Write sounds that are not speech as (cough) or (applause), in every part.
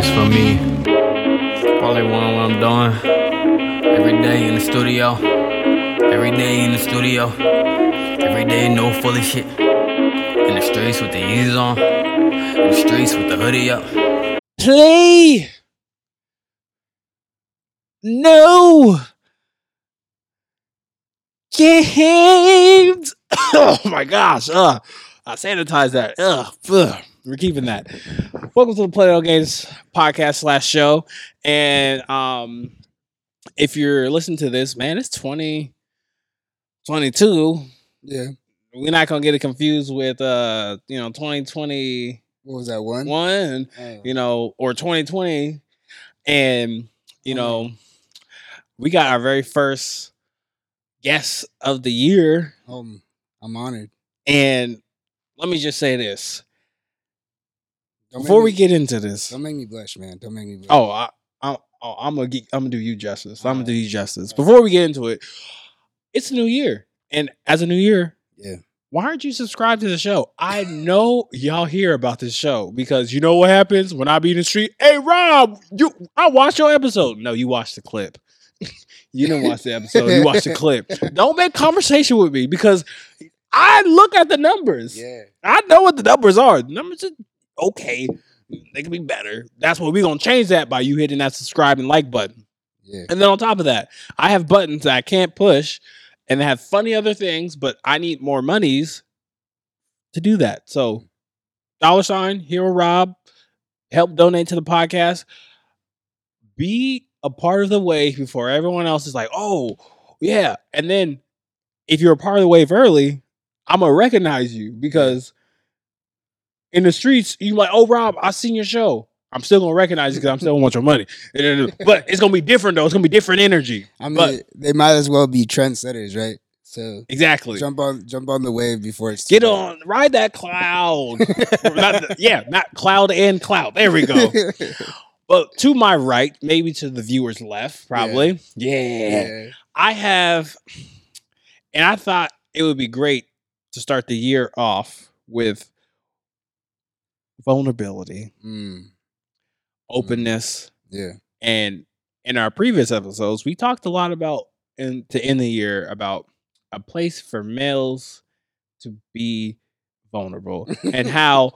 For me. Probably one what I'm doing. Every day in the studio. Every day in the studio. Every day no fully shit. In the streets with the Yeezys on. In the streets with the hoodie up. Play. No. Games. (coughs) oh my gosh. Uh, I sanitized that. Ugh, ugh. We're keeping that. Welcome to the Play No Games podcast slash show. And um, if you're listening to this, man, it's 2022. Yeah. We're not gonna get it confused with uh, you know, 2020. What was that one? and, Oh. you know, or 2020. And, you Mhm. know, we got our very first guest of the year. Um, I'm honored. And let me just say this. Don't Before we get into this, don't make me blush, man. Don't make me blush. Oh, I, I, oh, I'm gonna get, I'm gonna do you justice. I'm gonna do you justice. Before we get into it, it's a new year, and as a new year, Yeah. Why aren't you subscribed to the show? I know y'all hear about this show because you know what happens when I be in the street. Hey, Rob, you, I watched your episode. No, you watched the clip. (laughs) you didn't watch the episode. You watched the (laughs) clip. Don't make conversation with me because I look at the numbers. yeah. I know what the numbers are. The numbers are okay. They can be better. That's what we're gonna change that by you hitting that subscribe and like button. Yeah. And then on top of that, I have buttons that I can't push and they have funny other things, but I need more monies to do that. So mm. dollar sign, hero Rob, help donate to the podcast. Be a part of the wave before everyone else is like, oh, yeah. And then if you're a part of the wave early, I'm gonna recognize you because in the streets, you like, oh Rob, I seen your show. I'm still gonna recognize you because I'm still gonna want your money. (laughs) But it's gonna be different though. It's gonna be different energy. I mean, But- they might as well be trendsetters, right? So Exactly. jump on, jump on the wave before it's Get on, ride that cloud. (laughs) Not the- yeah, not cloud and cloud. There we go. (laughs) But to my right, maybe to the viewer's left, probably. Yeah. yeah. I have, and I thought it would be great to start the year off with vulnerability, Mm, openness, yeah. and in our previous episodes, we talked a lot about in to end the year about a place for males to be vulnerable (laughs) and how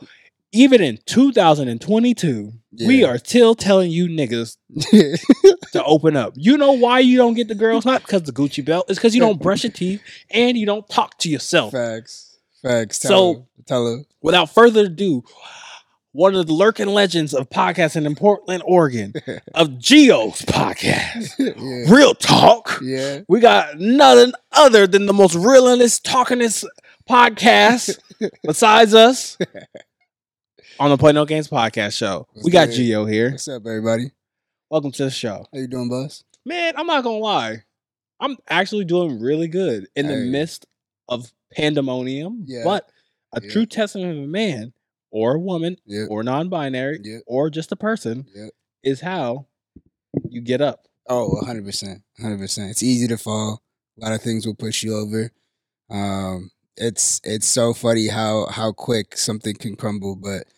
even in 2022 we are still telling you niggas (laughs) to open up. You know why you don't get the girls? (laughs) Not because the Gucci belt. It's because you don't brush your teeth and you don't talk to yourself. Facts. Facts. Tell So- her. tell her. Without further ado, one of the lurking legends of podcasting in Portland, Oregon, (laughs) of Geo's podcast, (laughs) yeah. Real Talk. Yeah. We got nothing other than the most realest, talkingest podcast (laughs) besides us on the Play No Games podcast show. Let's We got. Geo here. What's up, everybody? Welcome to the show. How you doing, boss? Man, I'm not gonna lie. I'm actually doing really good in the midst of pandemonium. Yeah. But a Yeah. true testament of a man or a woman Yeah. or non-binary Yeah. or just a person Yeah. is how you get up. Oh, 100%. 100%. It's easy to fall. A lot of things will push you over. Um, it's it's so funny how how quick something can crumble, but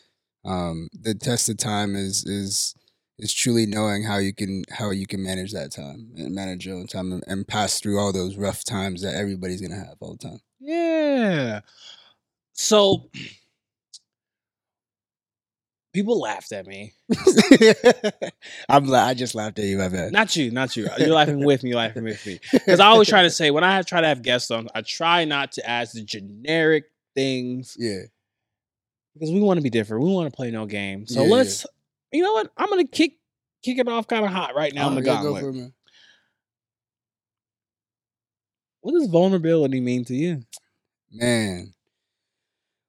um, the test of time is is is truly knowing how you can how you can manage that time and manage your own time and, and pass through all those rough times that everybody's gonna have all the time. Yeah. So people laughed at me. (laughs) I'm la- I just laughed at you, my bad. Not you, not you. You're laughing with me, you're laughing with me. Because I always try to say when I try to have guests on, I try not to ask the generic things Yeah. because we want to be different. We want to play no game. So Yeah, yeah. let's, you know what? I'm gonna kick kick it off kind of hot right now in the yeah, go for it, man. What does vulnerability mean to you? man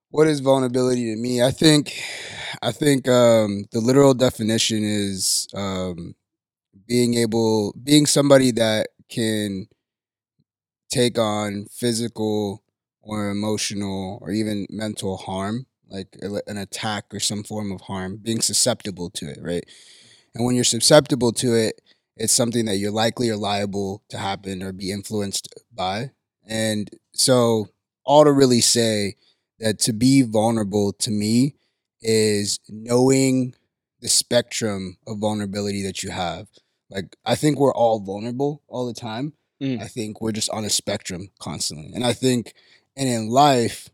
what is vulnerability to me i think i think um the literal definition is um being able being somebody that can take on physical or emotional or even mental harm like an attack or some form of harm being susceptible to it right? And when you're susceptible to it it's something that you're likely or liable to happen or be influenced by. And so all to really say that to be vulnerable to me is knowing the spectrum of vulnerability that you have. Like I think we're all vulnerable all the time. Mm. I think we're just on a spectrum constantly. And I think and in life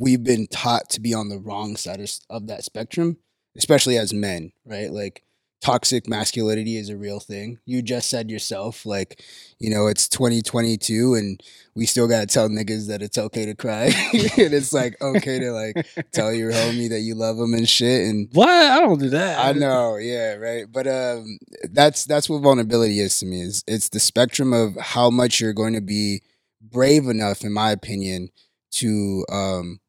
we've been taught to be on the wrong side of, of that spectrum, especially as men, right? Like toxic masculinity is a real thing. You just said yourself, like, you know, it's 2022 and we still got to tell niggas that it's okay to cry. (laughs) and it's like okay to like (laughs) tell your homie that you love him and shit. And What? I don't do that. I know, yeah, right. But um, that's that's what vulnerability is to me. Is it's the spectrum of how much you're going to be brave enough, in my opinion, to um,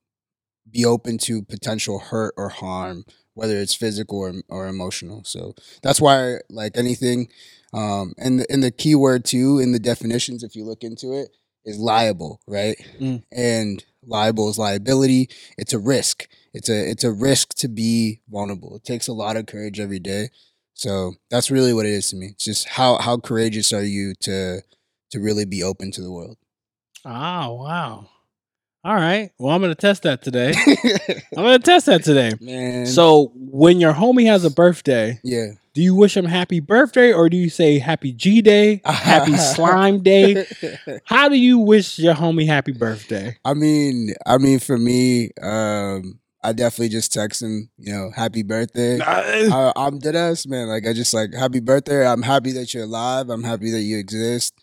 be open to potential hurt or harm, whether it's physical or, or emotional. So that's why, like anything, um, and the, and the key word too in the definitions, if you look into it, is liable, right? Mm. And liable is liability. It's a risk. It's a it's a risk to be vulnerable. It takes a lot of courage every day. So that's really what it is to me. It's just how how courageous are you to to really be open to the world. Oh wow. All right. Well, I'm gonna test that today. (laughs) I'm gonna test that today. Man. So when your homie has a birthday, yeah. do you wish him happy birthday or do you say happy G day, happy (laughs) slime day? How do you wish your homie happy birthday? I mean, I mean, for me, um, I definitely just text him, you know, happy birthday. I, I'm dead ass, man. Like I just like happy birthday. I'm happy that you're alive. I'm happy that you exist.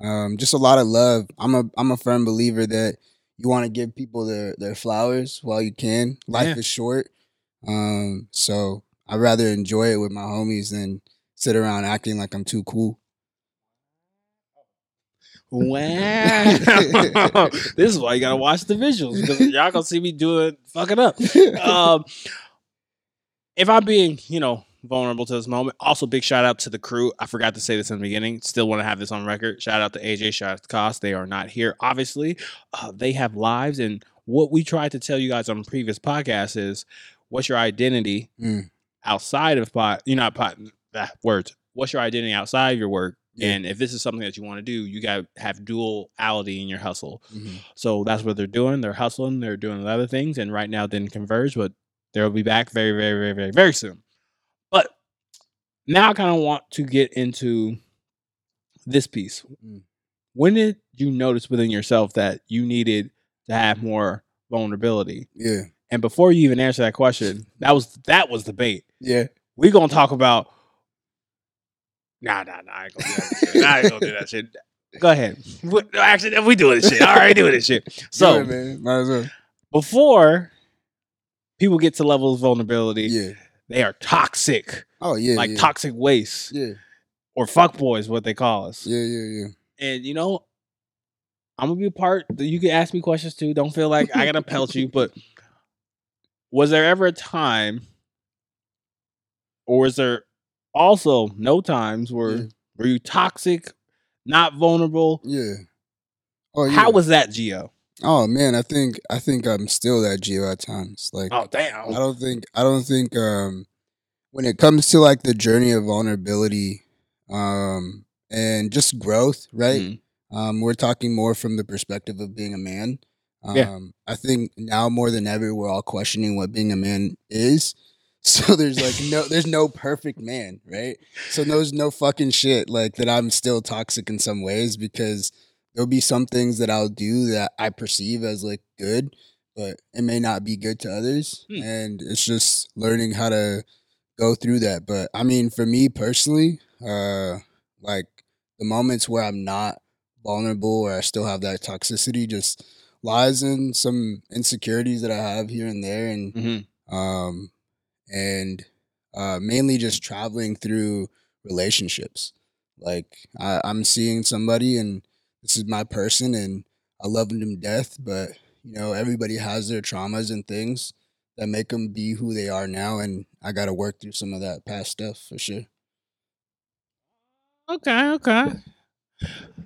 Um, just a lot of love. I'm a I'm a firm believer that you want to give people their their flowers while you can. Life Yeah. is short. Um, so I'd rather enjoy it with my homies than sit around acting like I'm too cool. Wow. (laughs) this is why you gotta watch the visuals because y'all gonna see me doing fucking up. (laughs) Um, if I'm being, you know, vulnerable to this moment, also big shout out to the crew. I forgot to say this in the beginning. Still want to have this on record. Shout out to AJ, shout out to Cost. They are not here, obviously. Uh, they have lives, and what we tried to tell you guys on previous podcasts is what's your identity Mm. outside of pot. You're not pot. Ah, words. What's your identity outside of your work? Yeah. And if this is something that you want to do, you got to have duality in your hustle. Mhm. So that's what they're doing. They're hustling. They're doing other things, and right now didn't converge, but they'll be back very, very, very, very, very soon. Now I kind of want to get into this piece. Mm. When did you notice within yourself that you needed to have more vulnerability? Yeah. And before you even answer that question, that was that was the bait. Yeah. We're gonna talk about. Nah, nah, nah. I ain't gonna do that shit. I ain't gonna do that shit. (laughs) Go ahead. We- Actually, we doing this shit. All right, doing this shit. (laughs) So it, man. Might as well. before people get to levels of vulnerability, Yeah. They are toxic, Oh yeah. like yeah. toxic waste Yeah. or fuck boys, what they call us. Yeah. Yeah. Yeah. And you know, I'm gonna be a part. You can ask me questions too. Don't feel like I gotta (laughs) pelt you. But was there ever a time, or was there also no times where Yeah. were you toxic, not vulnerable? Yeah. Oh yeah. How was that, Geo? Oh man, I think I think I'm still that Geo at times. Like Oh damn, I don't think I don't think um when it comes to like the journey of vulnerability um and just growth, right? Mhm. Um we're talking more from the perspective of being a man. Um Yeah. I think now more than ever we're all questioning what being a man is. (laughs) So there's like no there's no perfect man, right? So there's no fucking shit like that I'm still toxic in some ways because there'll be some things that I'll do that I perceive as like good, but it may not be good to others. Hmm. And it's just learning how to go through that. But I mean, for me personally, uh, like the moments where I'm not vulnerable or I still have that toxicity just lies in some insecurities that I have here and there. And Mhm. um, and uh, mainly just traveling through relationships. Like I, I'm seeing somebody, and this is my person, and I love them to death. But you know, everybody has their traumas and things that make them be who they are now, and I got to work through some of that past stuff for sure. Okay, okay.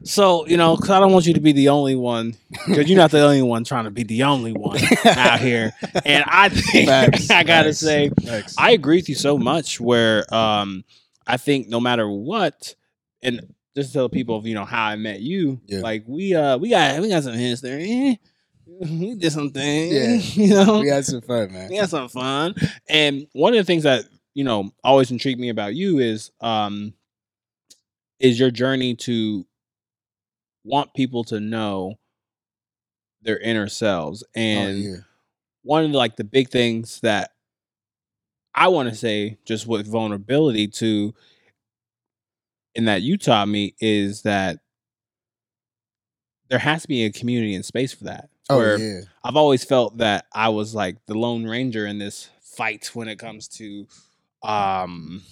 So you know, because I don't want you to be the only one, because you're not the only one trying to be the only one out here. (laughs) And I think Facts, (laughs) I gotta say, facts. I agree with you so much. Where um, I think no matter what, and just to tell people, you know, how I met you. Yeah. Like we uh, we got we got some hints there. Eh, (laughs) we did some things. Yeah. (laughs) you know, we had some fun, man. we had some fun. And one of the things that you know always intrigued me about you is um is your journey to want people to know their inner selves Oh, and yeah. one of the, like the big things that I want to say just with vulnerability to and that you taught me is that there has to be a community and space for that. Oh where yeah. I've always felt that I was like the lone ranger in this fight when it comes to um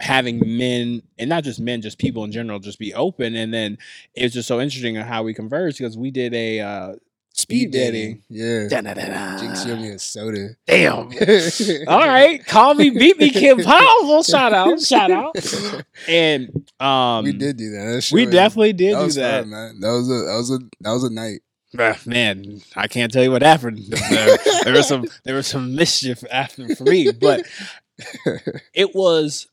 having men and not just men just people in general just be open and then it's just so interesting how we converged because we did a uh Speed dating. Yeah. da-da-da-da. Jinx you owe me a soda. damn (laughs) all right call me beat me kim (laughs) powell shout out shout out (laughs) and um we did do that. That shit we definitely did that do that fun, man. That was a that was a that was a night. Man, I can't tell you what happened. There, there was some there was some mischief after for me, but it was.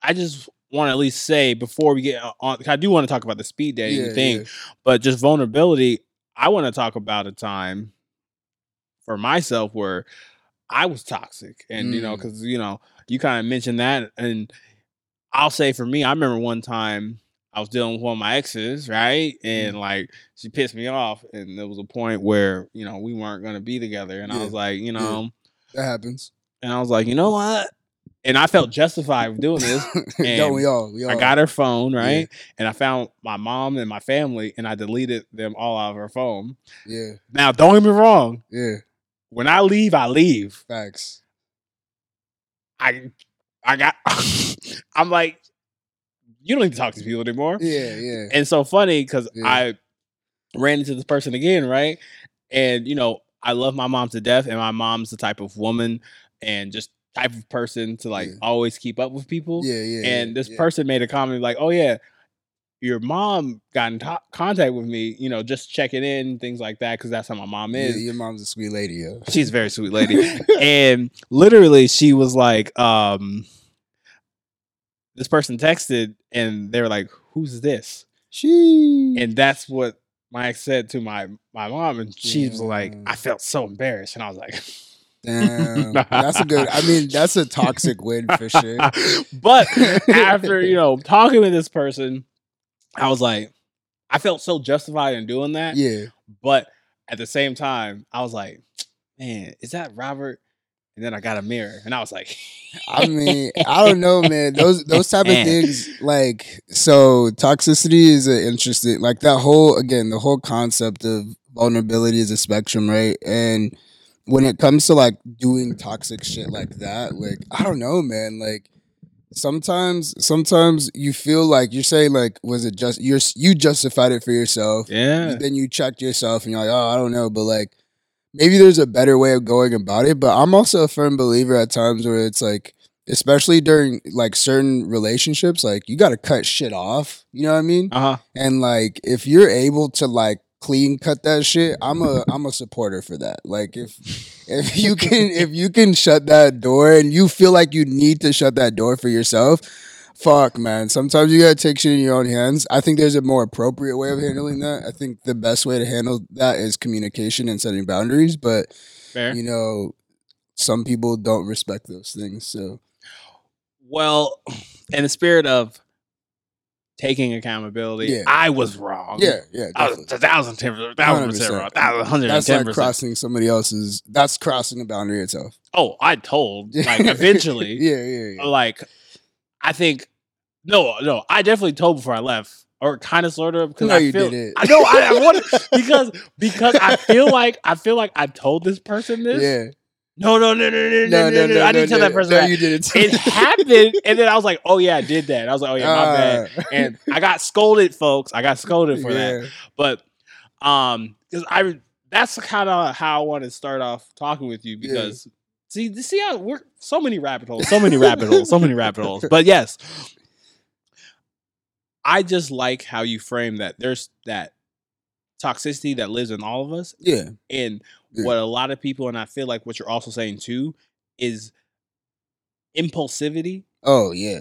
I just want to at least say before we get on I do want to talk about the speed dating Yeah, thing, yeah. but just vulnerability. I want to talk about a time for myself where I was toxic, and you know, Mm. because you know, you kind of mentioned that, and I'll say for me, I remember one time I was dealing with one of my exes, right? Mm. And like she pissed me off, and there was a point where you know we weren't gonna be together, and I was like, you know, That happens. and I was like, you know what? And I felt justified with doing this. (laughs) Don't we all? We all. I got her phone, Yeah. right? And I found my mom and my family, and I deleted them all out of her phone. Yeah. Now, don't get me wrong. Yeah. When I leave, I leave. Facts. I, I got. (laughs) I'm like, you don't need to talk to people anymore. Yeah. Yeah. And so funny because Yeah. I ran into this person again, right? And you know, I love my mom to death, and my mom's the type of woman and just type of person to like Yeah. always keep up with people. Yeah. Yeah. and this yeah. person made a comment like, "Oh yeah, your mom got in to- contact with me, you know, just checking in, things like that, because that's how my mom Yeah, is." your mom's a sweet lady, yo. She's a very sweet lady, (laughs) and literally, she was like, um, "This person texted, and they were like, who's this?" She. And that's what Mike said to my my mom, and she was like, "I felt so embarrassed," and I was like. (laughs) Damn. (laughs) That's a good. I mean, that's a toxic win for sure. (laughs) but after you know talking with this person, I was like, I felt so justified in doing that. Yeah. But at the same time, I was like, man, is that Robert? And then I got a mirror, and I was like, I mean, I don't know, (laughs) man. Those those type of things, like so, toxicity is an interesting, like that whole again, the whole concept of vulnerability is a spectrum, right? And when it comes to like doing toxic shit like that, like I don't know, man. Like sometimes, sometimes you feel like you're saying like, was it just you're you justified it for yourself? yeah, then you checked yourself and you're like, oh, I don't know, but like maybe there's a better way of going about it. But I'm also a firm believer at times where it's like, especially during like certain relationships, like you got to cut shit off. You know what I mean? uh huh, And like if you're able to like clean cut that shit, I'm a I'm a supporter for that. Like if (laughs) if you can if you can shut that door and you feel like you need to shut that door for yourself, fuck man. Sometimes you gotta take shit in your own hands. I think there's a more appropriate way of handling that. I think the best way to handle that is communication and setting boundaries. But fair. you know, some people don't respect those things. So Well, in the spirit of taking accountability, Yeah. I was wrong. yeah, yeah. I was definitely. a thousand, ten, thousand percent wrong. A hundred and That's like crossing somebody else's. That's crossing a boundary itself. Oh, I told. Like eventually, (laughs) yeah, yeah, yeah. like I think no, no, I definitely told before I left, or kind of sort of because No, I feel didn't. I know I, I want (laughs) because because I feel like I feel like I told this person this. yeah. No, no, no, no, no, no, no, no, I didn't tell that person no, you didn't. It happened, and then I was like, "Oh yeah, I did that." I was like, "Oh yeah, my bad." Ah. And I got scolded, folks. I got scolded for that. But um, because I that's kind of how I want to start off talking with you because see, see how we're so many rabbit holes, so many rabbit (laughs) holes, so many rabbit holes. But yes, I just like how you frame that. There's that toxicity that lives in all of us, Yeah. and Yeah. what a lot of people, and I feel like what you're also saying too, is impulsivity Oh yeah.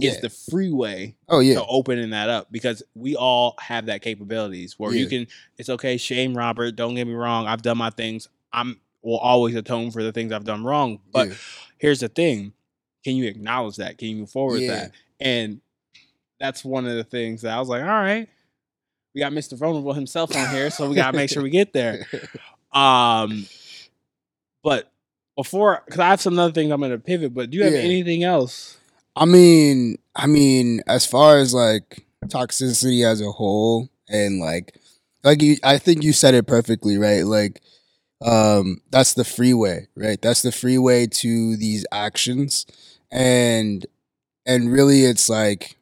is Yeah. the freeway Oh yeah. to opening that up because we all have that capabilities where you can it's okay shame robert don't get me wrong i've done my things i'm will always atone for the things i've done wrong but Yeah. here's the thing: can you acknowledge that? Can you move forward Yeah. with that? And that's one of the things that I was like, all right, we got Mr. Vulnerable himself on here, so we gotta make sure we get there. (laughs) Um, but before, because I have some other things I'm gonna pivot. But do you have Yeah. anything else? I mean, I mean, as far as like toxicity as a whole, and like, like you, I think you said it perfectly, right? Like, um, that's the freeway, right? That's the freeway to these actions, and and really, it's like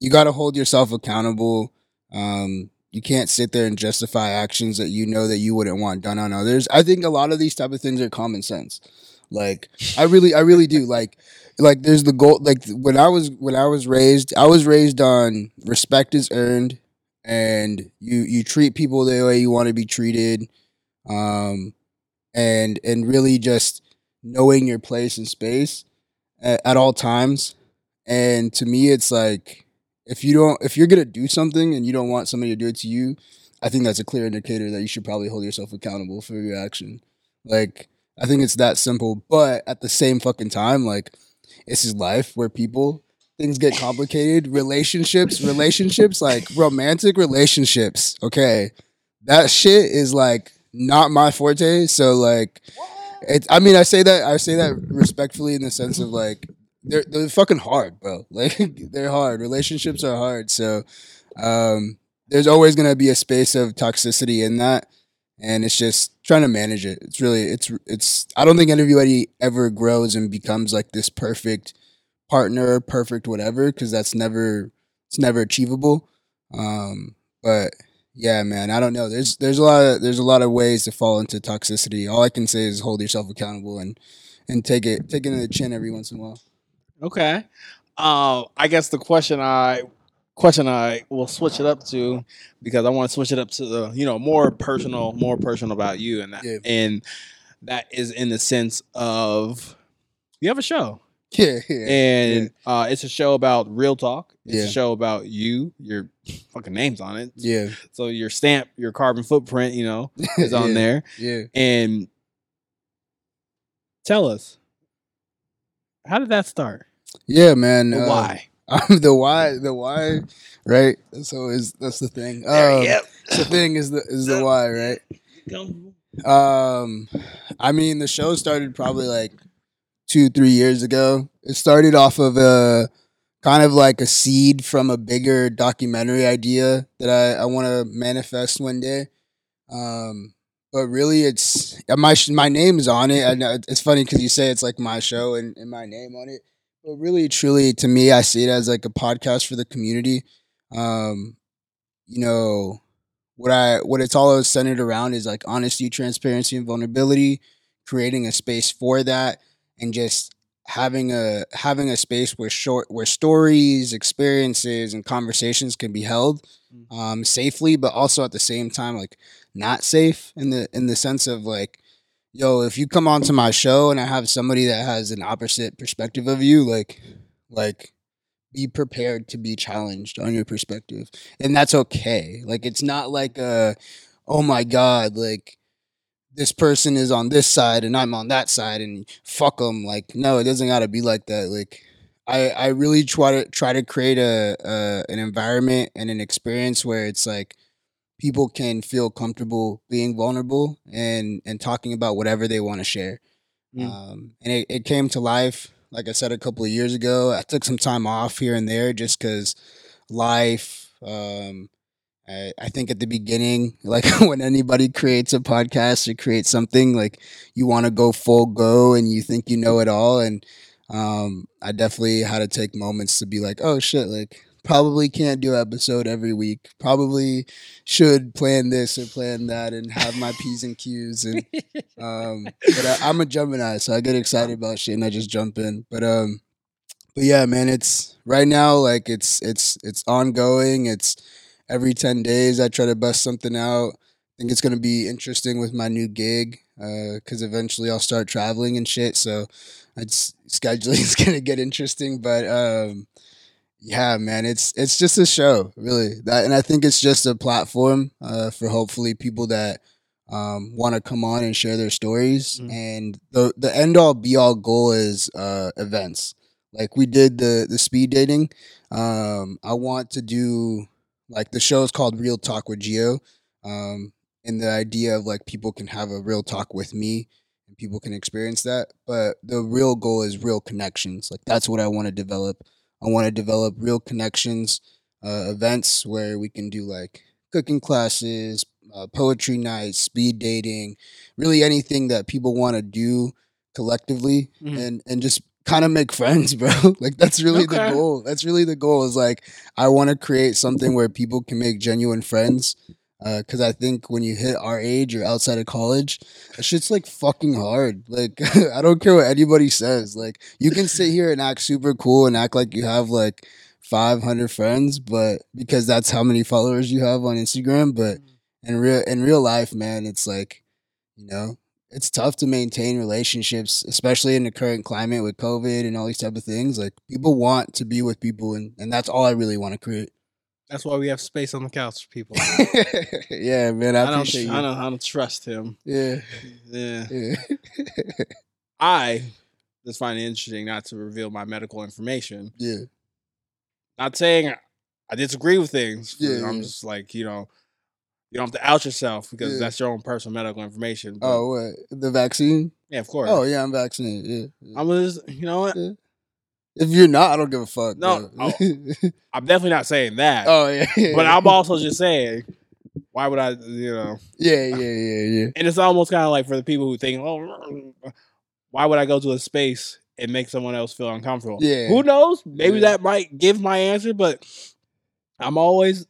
you got to hold yourself accountable. Um, you can't sit there and justify actions that you know that you wouldn't want done on others. I think a lot of these type of things are common sense. Like, I really, I really do. Like, like there's the goal like when i was when i was raised i was raised on respect is earned and you you treat people the way you want to be treated um and and really just knowing your place and space at, at all times and to me it's like if you don't if you're gonna do something and you don't want somebody to do it to you i think that's a clear indicator that you should probably hold yourself accountable for your action. Like i think it's that simple but at the same fucking time like this is life where people things get complicated. Relationships relationships like romantic relationships okay? That shit is like not my forte so like it's i mean i say that i say that respectfully in the sense of like they're they're fucking hard bro (laughs) like they're hard relationships are hard so um there's always to be a space of toxicity in that and it's just trying to manage it. It's really it's it's I don't think anybody ever grows and becomes like this perfect partner, perfect whatever cuz that's never it's never achievable. Um but yeah, man, I don't know. There's there's a lot of there's a lot of ways to fall into toxicity. All I can say is hold yourself accountable and and take it take it in the chin every once in a while. Okay. Uh, I guess the question I question I will switch it up to because I want to switch it up to the you know more personal, more personal about you, and that Yeah. and that is in the sense of you have a show, (laughs) Yeah, yeah. and uh, it's a show about real talk. It's Yeah. a show about you. Your fucking name's on it. yeah. So your stamp, your carbon footprint, you know, (laughs) is on yeah, there. Yeah. And tell us, how did that start? Yeah, man. The uh, why? (laughs) Um, the why, the why, right? So is that's the thing. Um, The thing is the is the why, right? Um, I mean, the show started probably like two, three years ago. It started off of a kind of like a seed from a bigger documentary idea that I, I want to manifest one day. Um, but really, it's my my name's on it. I know it's funny because you say it's like my show and, and my name on it. But really, truly, to me, I see it as like a podcast for the community. Um, you know, what I what it's all centered around is like honesty, transparency, and vulnerability, creating a space for that, and just having a having a space where short where stories, experiences, and conversations can be held Mm. um, safely, but also at the same time like not safe in the in the sense of like, yo, if you come onto my show and I have somebody that has an opposite perspective of you, like like be prepared to be challenged on your perspective. And that's okay. Like it's not like uh oh my god like this person is on this side and i'm on that side and fuck them like no it doesn't gotta be like that. Like i i really try to try to create a, a an environment and an experience where it's like people can feel comfortable being vulnerable and and talking about whatever they want to share. Mm. um and it, it came to life like i said a couple of years ago. I took some time off here and there just because life um I, I think at the beginning (laughs) like when anybody creates a podcast or creates something like you want to go full go and you think you know it all. And um i definitely had to take moments to be like oh shit like probably can't do episode every week. Probably should plan this or plan that and have my p's and q's and (laughs) um but I, i'm a gemini so i get excited about shit and i just jump in. But um but yeah man it's right now like it's it's it's ongoing. It's every 10 days i try to bust something out. I think it's going to be interesting with my new gig because eventually i'll start traveling and shit so it's scheduling (laughs) is going to get interesting. But um yeah man it's it's just a show really that and i think it's just a platform uh for hopefully people that um, want to come on and share their stories. Mm. And the the end all be all goal is uh, events. Like we did the the speed dating. Um, I want to do like the show is called Real Talk with Geo. Um, and the idea of like people can have a real talk with me and people can experience that. But the real goal is real connections. Like that's what I want to develop. I want to develop real connections, uh, events where we can do like cooking classes, uh, poetry nights, speed dating, really anything that people want to do collectively Mhm. and and just kind of make friends, (laughs) bro. like that's really the goal. That's really the goal. Is like I want to create something where people can make genuine friends. Uh, because I think when you hit our age or outside of college, that shit's like fucking hard. Like (laughs) I don't care what anybody says. Like you can sit here and act super cool and act like you have like 500 friends, but because that's how many followers you have on Instagram. But mm. in real in real life, man, it's like you know it's tough to maintain relationships, especially in the current climate with COVID and all these type of things. Like people want to be with people, and and that's all I really want to create. That's why we have space on the couch for people. (laughs) yeah, man, I, I don't. appreciate I you. don't. I don't trust him. Yeah, Yeah. (laughs) yeah. I just find it interesting not to reveal my medical information. yeah. Not saying I disagree with things. Yeah, I'm yeah. just like you know, you don't have to out yourself because Yeah. that's your own personal medical information. But, Oh, what the vaccine? yeah, of course. Oh, yeah, I'm vaccinated. Yeah. yeah. I'm just, you know what? If you're not, I don't give a fuck. No, bro. Oh, (laughs) I'm definitely not saying that. oh yeah, yeah. (laughs) but I'm also just saying, why would I? You know, yeah, yeah, yeah, yeah. and it's almost kind of like for the people who think, oh, why would I go to a space and make someone else feel uncomfortable? Yeah. Who knows? Maybe Yeah. that might give my answer, but I'm always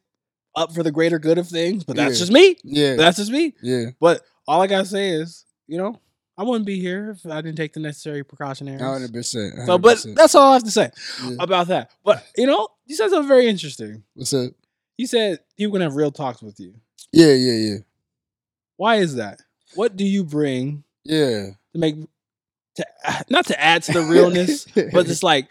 up for the greater good of things. But that's just me. Yeah, That's just me. yeah. But all I gotta say is, you know, I wouldn't be here if I didn't take the necessary precautionary. Hundred percent. So, but that's all I have to say about that. But you know, you said something very interesting. What's up? You said people can have real talks with you. Yeah, yeah, yeah, Why is that? What do you bring yeah. to make to not to add to the realness, but just (laughs) like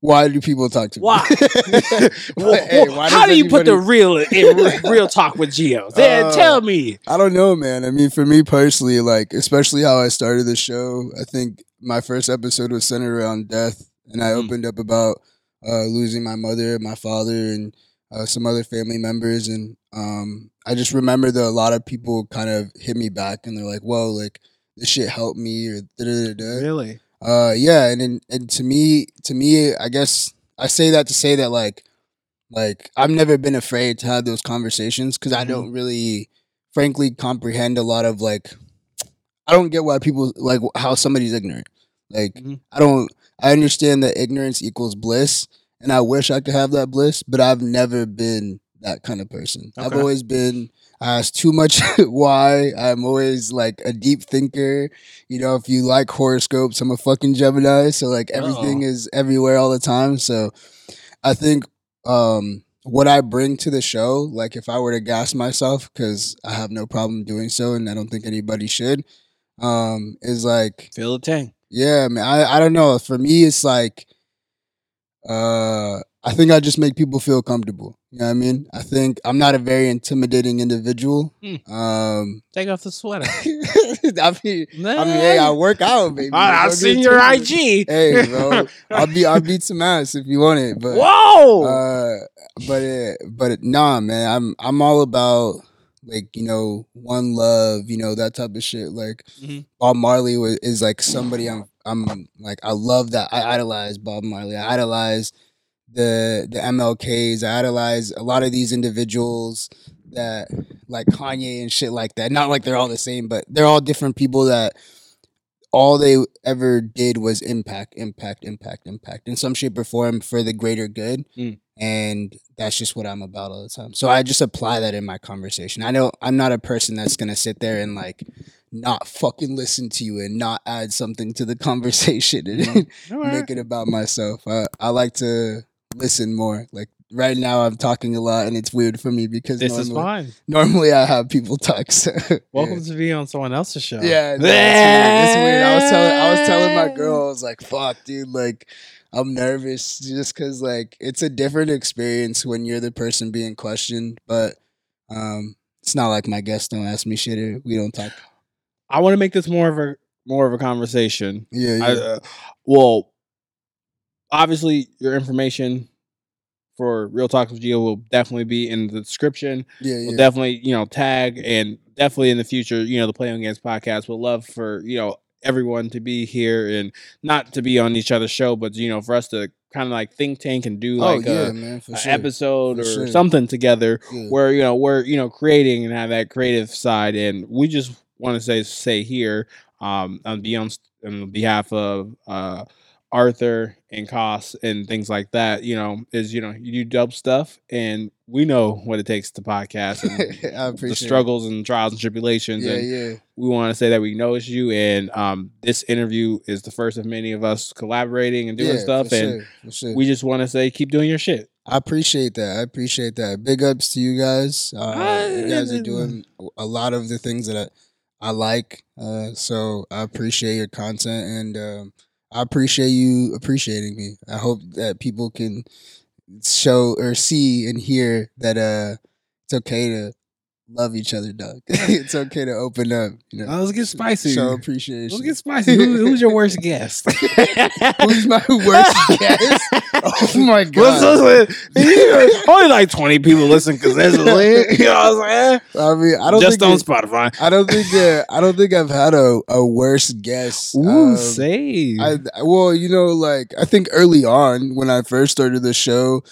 why do people talk to me? Why? (laughs) Why- hey, why how do you put the real in real (laughs) talk with Geo? Then Uh, tell me. I don't know, man. I mean, for me personally, like especially how I started the show, I think my first episode was centered around death, and I Mm. opened up about uh, losing my mother, my father, and uh, some other family members, and um, I just remember that a lot of people kind of hit me back, and they're like, "Whoa, like this shit helped me," or da da da. Really? Uh, yeah, and, and and to me, to me, I guess I say that to say that like, like I've never been afraid to have those conversations because I Mhm. don't really, frankly, comprehend a lot of like, I don't get why people like how somebody's ignorant. Like Mhm. I don't, I understand that ignorance equals bliss, and I wish I could have that bliss, but I've never been that kind of person. I've always been. I ask too much (laughs) why. I'm always like a deep thinker. You know, if you like horoscopes, I'm a fucking Gemini, so like everything is everywhere all the time. So I think um what I bring to the show, like if I were to gas myself, because I have no problem doing so, and I don't think anybody should, um, is like Feel the tank. yeah, man. I, I don't know. For me, it's like, uh, I think I just make people feel comfortable. You know what I mean? I think I'm not a very intimidating individual. Hmm. Um, Take off the sweater. (laughs) I mean, I mean, hey, I work out, baby. I, I've Don't seen your. IG. Hey, bro, (laughs) I'll be I'll beat some ass if you want it, but Whoa! uh, but it, but it, nah, man. I'm I'm all about like you know one love, you know that type of shit. Like Mhm. Bob Marley was, is like somebody I'm I'm like I love that. I idolize Bob Marley. I idolize the the MLKs. I idolize a lot of these individuals that like Kanye and shit like that. Not like they're all the same, but they're all different people that all they ever did was impact, impact, impact, impact in some shape or form for the greater good. Mm. And that's just what I'm about all the time. So I just apply that in my conversation. I know I'm not a person that's gonna sit there and like not fucking listen to you and not add something to the (laughs) conversation and (laughs) All right. make it about myself. I, I like to listen more. Like right now I'm talking a lot and it's weird for me because This is normally, fine. normally I have people talk. So (laughs) Welcome to be on someone else's show. yeah, no, it's, weird. it's weird. I was telling I was telling my girl, I was like, "Fuck, dude, like." I'm nervous just because, like, it's a different experience when you're the person being questioned. But um, it's not like my guests don't ask me shit or we don't talk. I want to make this more of a more of a conversation. Yeah, yeah. I, uh, well, obviously, your information for Real Talks with Gio will definitely be in the description. yeah, We'll definitely, you know, tag and definitely in the future, you know, the Play No Games podcast. We'll love for you know everyone to be here and not to be on each other's show, but you know, for us to kind of like think tank and do oh like yeah, a, man, a sure. episode For or sure. something together Yeah. where you know we're you know creating and have that creative side and we just want to say say here um on beyond on behalf of uh arthur and Koss and things like that you know is you know you do dope stuff and we know what it takes to podcast and (laughs) I appreciate the it. struggles and trials and tribulations Yeah, and yeah. we want to say that we notice you and um this interview is the first of many of us collaborating and doing yeah, stuff and sure, sure. we just want to say keep doing your shit I appreciate that. I appreciate that. Big ups to you guys. Uh, you guys are doing a lot of the things that I, I like. Uh, so I appreciate your content and um, I appreciate you appreciating me. I hope that people can show or see and hear that uh, it's okay to love each other, Doug. (laughs) it's okay to open up. You know, Uh, let's get spicy. Show appreciation. Let's get spicy. Who, who's your worst guest? (laughs) Who's my worst guest? Oh my (laughs) god! Only like 20 people listen because there's a link. You know what I'm saying? I mean, I don't Just think on it- Spotify. I don't think uh, I don't think I've had a, a worse guest. Ooh, Um, save. I well, you know, like I think early on when I first started the show,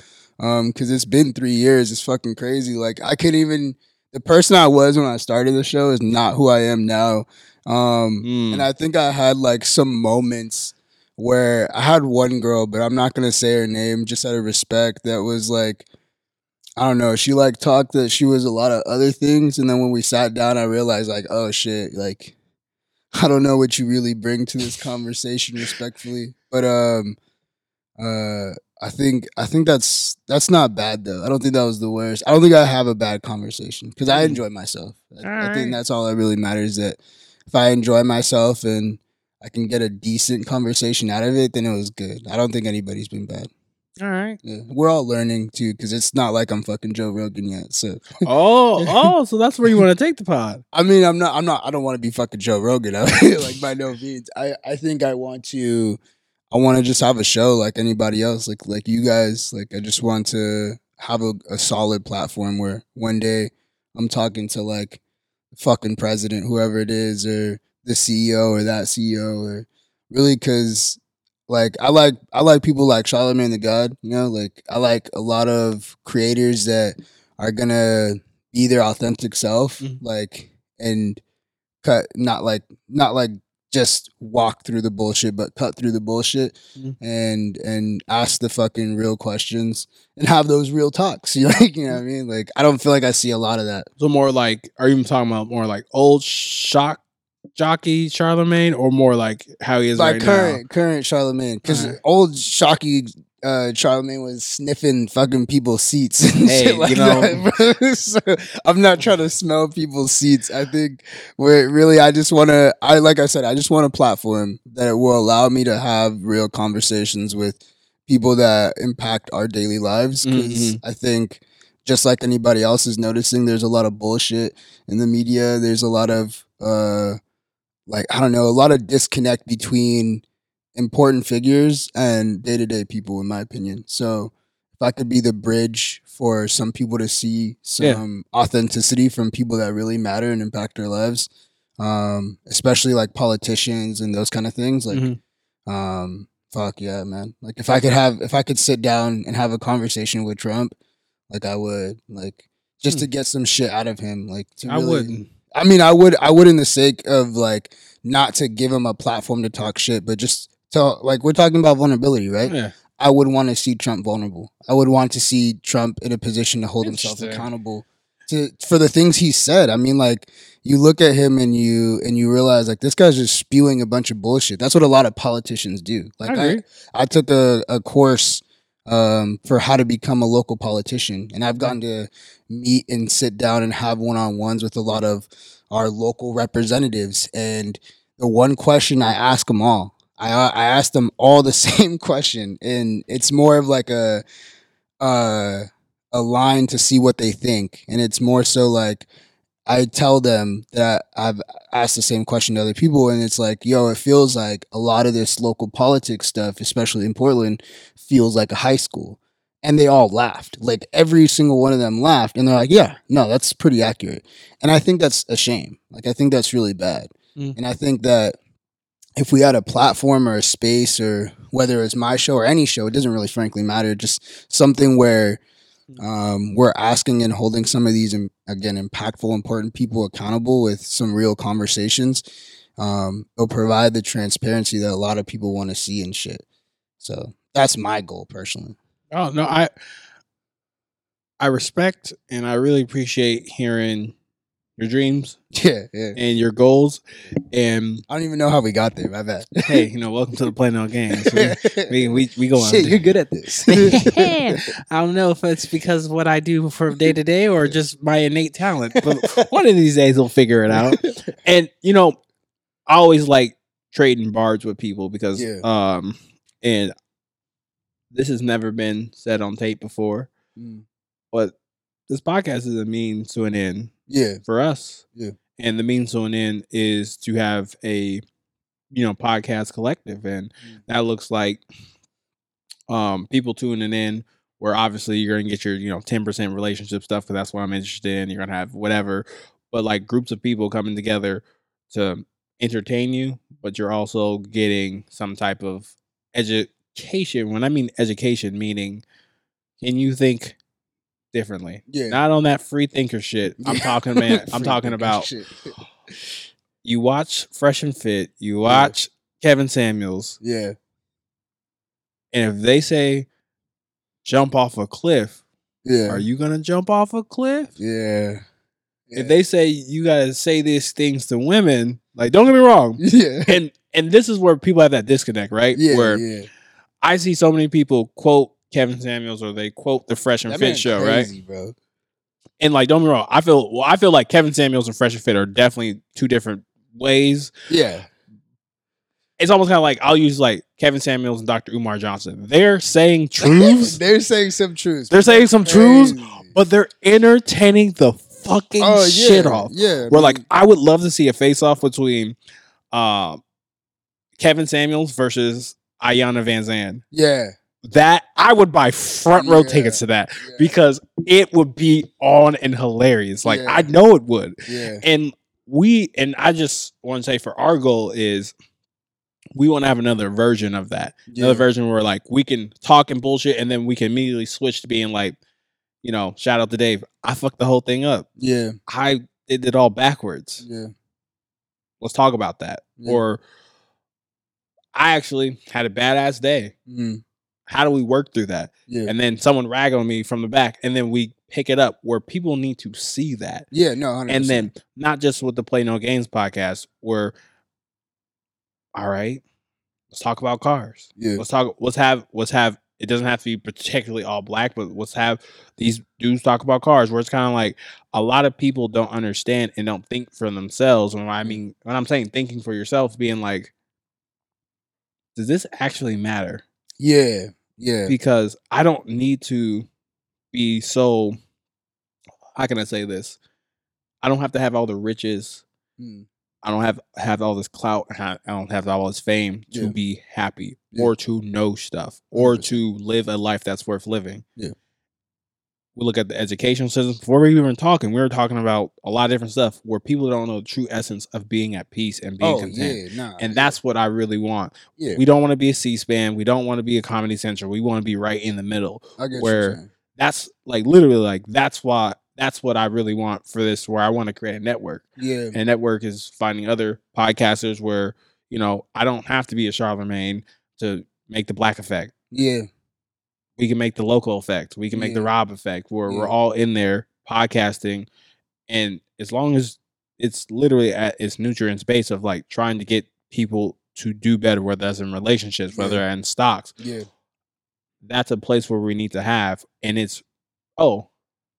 um, because it's been three years, it's fucking crazy. Like I couldn't even the person I was when I started the show is not who I am now. Um, Mm. and I think I had like some moments where I had one girl, but I'm not gonna say her name just out of respect. That was like. I don't know. She like talked that she was a lot of other things, and then when we sat down, I realized like, oh shit, like (laughs) I don't know what you really bring to this conversation, respectfully. But um, uh, I think I think that's that's not bad though. I don't think that was the worst. I don't think I have a bad conversation because I Mm. enjoy myself. I, I think that's all that really matters. That if I enjoy myself and I can get a decent conversation out of it, then it was good. I don't think anybody's been bad. All right. Yeah. We're all learning too, because it's not like I'm fucking Joe Rogan yet. So Oh, (laughs) oh, so that's where you want to take the pod. I mean, I'm not. I'm not. I don't want to be fucking Joe Rogan. (laughs) like by no means. I. I think I want to. I want to just have a show like anybody else. Like like you guys. Like I just want to have a, a solid platform where one day I'm talking to like the fucking president, whoever it is, or the CEO or that CEO, or really because like I like I like people like Charlamagne the God. You know, like I like a lot of creators that are gonna be their authentic self, Mhm. like and cut not like not like just walk through the bullshit, but cut through the bullshit Mhm. and and ask the fucking real questions and have those real talks. You (laughs) like you know what I mean? Like I don't feel like I see a lot of that. So more like, are you even talking about more like old shock jockey Charlamagne, or more like how he is like right current current Charlamagne because Alright. old Shocky uh Charlamagne was sniffing fucking people's seats and Hey, shit like you know- that. (laughs) so I'm not trying to smell people's seats. I think where really I just want to I like I said I just want a platform that will allow me to have real conversations with people that impact our daily lives because Mhm. I think just like anybody else is noticing there's a lot of bullshit in the media there's a lot of uh like I don't know, a lot of disconnect between important figures and day to day people, in my opinion. So if I could be the bridge for some people to see Yeah. some authenticity from people that really matter and impact their lives, um, especially like politicians and those kind of things, like Mhm. um, fuck yeah, man. Like if I could have, if I could sit down and have a conversation with Trump, like I would, like just Hmm. to get some shit out of him, like to I wouldn't. I mean, I would, I would, in the sake of like not to give him a platform to talk shit, but just to like we're talking about vulnerability, right? Yeah. I would want to see Trump vulnerable. I would want to see Trump in a position to hold himself accountable to for the things he said. I mean, like you look at him and you and you realize like this guy's just spewing a bunch of bullshit. That's what a lot of politicians do. Like I I, agree. I took a, a course um, for how to become a local politician, and I've gotten to meet and sit down and have one on ones with a lot of our local representatives. And the one question I ask them all, I I ask them all the (laughs) same question, and it's more of like a uh, a line to see what they think, and it's more so like I tell them that I've asked the same question to other people, and it's like, yo, it feels like a lot of this local politics stuff, especially in Portland, feels like a high school. And they all laughed. Like every single one of them laughed, and they're like, yeah, no, that's pretty accurate. And I think that's a shame. Like, I think that's really bad. Mm. And I think that if we had a platform or a space, or whether it's my show or any show, it doesn't really frankly matter, just something where um, we're asking and holding some of these again impactful important people accountable with some real conversations um, it'll provide the transparency that a lot of people want to see and shit. So that's my goal personally. Oh no, I I respect and I really appreciate hearing your dreams yeah yeah and your goals. And i don't even know how we got there my bad (laughs) hey, you know, welcome to the Play No Games. We (laughs) we we, we go on. shit you're good at this (laughs) I don't know if it's because of what I do for day to day or just my innate talent, but one of these days we'll figure it out. And you know, I always like trading bars with people because Yeah. um and this has never been said on tape before, Mm. but this podcast is a means to an end yeah for us. Yeah. And the means to an end is to have a you know podcast collective and Mm. that looks like um people tuning in where obviously you're gonna get your you know 10% relationship stuff because that's what i'm interested in you're gonna have whatever but like groups of people coming together to entertain you but you're also getting some type of education when i mean education meaning can you think differently. Yeah. Not on that free thinker shit i'm Yeah. talking man (laughs) i'm talking about shit. (sighs) you watch fresh and fit you watch kevin samuels. Yeah. And if they say jump off a cliff yeah. Are you gonna jump off a cliff? yeah. If they say you gotta say these things to women, like don't get me wrong, (laughs) yeah. And and this is where people have that disconnect, right? yeah where yeah. I see so many people quote Kevin Samuels or they quote the Fresh and That Fit show, crazy, right? bro And like don't be wrong, I feel well, I feel like Kevin Samuels and Fresh and Fit are definitely two different ways. yeah It's almost kind of like I'll use like Kevin Samuels and Dr. Umar Johnson. They're saying (laughs) truths. They're saying some truths. They're saying some truths, but they're entertaining the fucking oh, yeah, shit off. Yeah. We're like I would love to see a face off between um Kevin Samuels versus Iyanla Vanzant. yeah, That I would buy front row Yeah. tickets to that yeah, because it would be on and hilarious. Like Yeah. I know it would. yeah, And we and I just want to say for our goal is we want to have another version of that. Another version where like we can talk and bullshit and then we can immediately switch to being like, you know, shout out to Dave. I fucked the whole thing up. Yeah, I did it all backwards. yeah, Let's talk about that. Or I actually had a badass day. mm, How do we work through that? yeah, And then someone rag on me from the back, and then we pick it up where people need to see that. yeah. No, 100%. And then not just with the Play No Games podcast, where all right, let's talk about cars. yeah, Let's talk. Let's have. Let's have. It doesn't have to be particularly all black, but let's have these dudes talk about cars. Where it's kind of like a lot of people don't understand and don't think for themselves. When I mean, when I'm saying thinking for yourself, being like, does this actually matter? yeah, yeah, Because I don't need to be so. How can I say this? I don't have to have all the riches. mm, I don't have have all this clout. I don't have all this fame to Yeah. be happy Yeah. or to know stuff or to live a life that's worth living. Yeah. We look at the educational system. Before we even talking, we were talking about a lot of different stuff where people don't know the true essence of being at peace and being oh content. yeah, nah, And that's what I really want. yeah. We don't want to be a C-SPAN. We don't want to be a Comedy Central. We want to be right in the middle. I get where-. That's like literally like that's why that's what I really want for this. Where I want to create a network Yeah, and network is finding other podcasters where you know I don't have to be a Charlamagne to make the black effect. yeah, We can make the local effect. We can make the Rob effect, where we're all in there podcasting, and as long as it's literally at its nutrients base of like trying to get people to do better, whether that's in relationships, whether in stocks, yeah, that's a place where we need to have, and it's oh,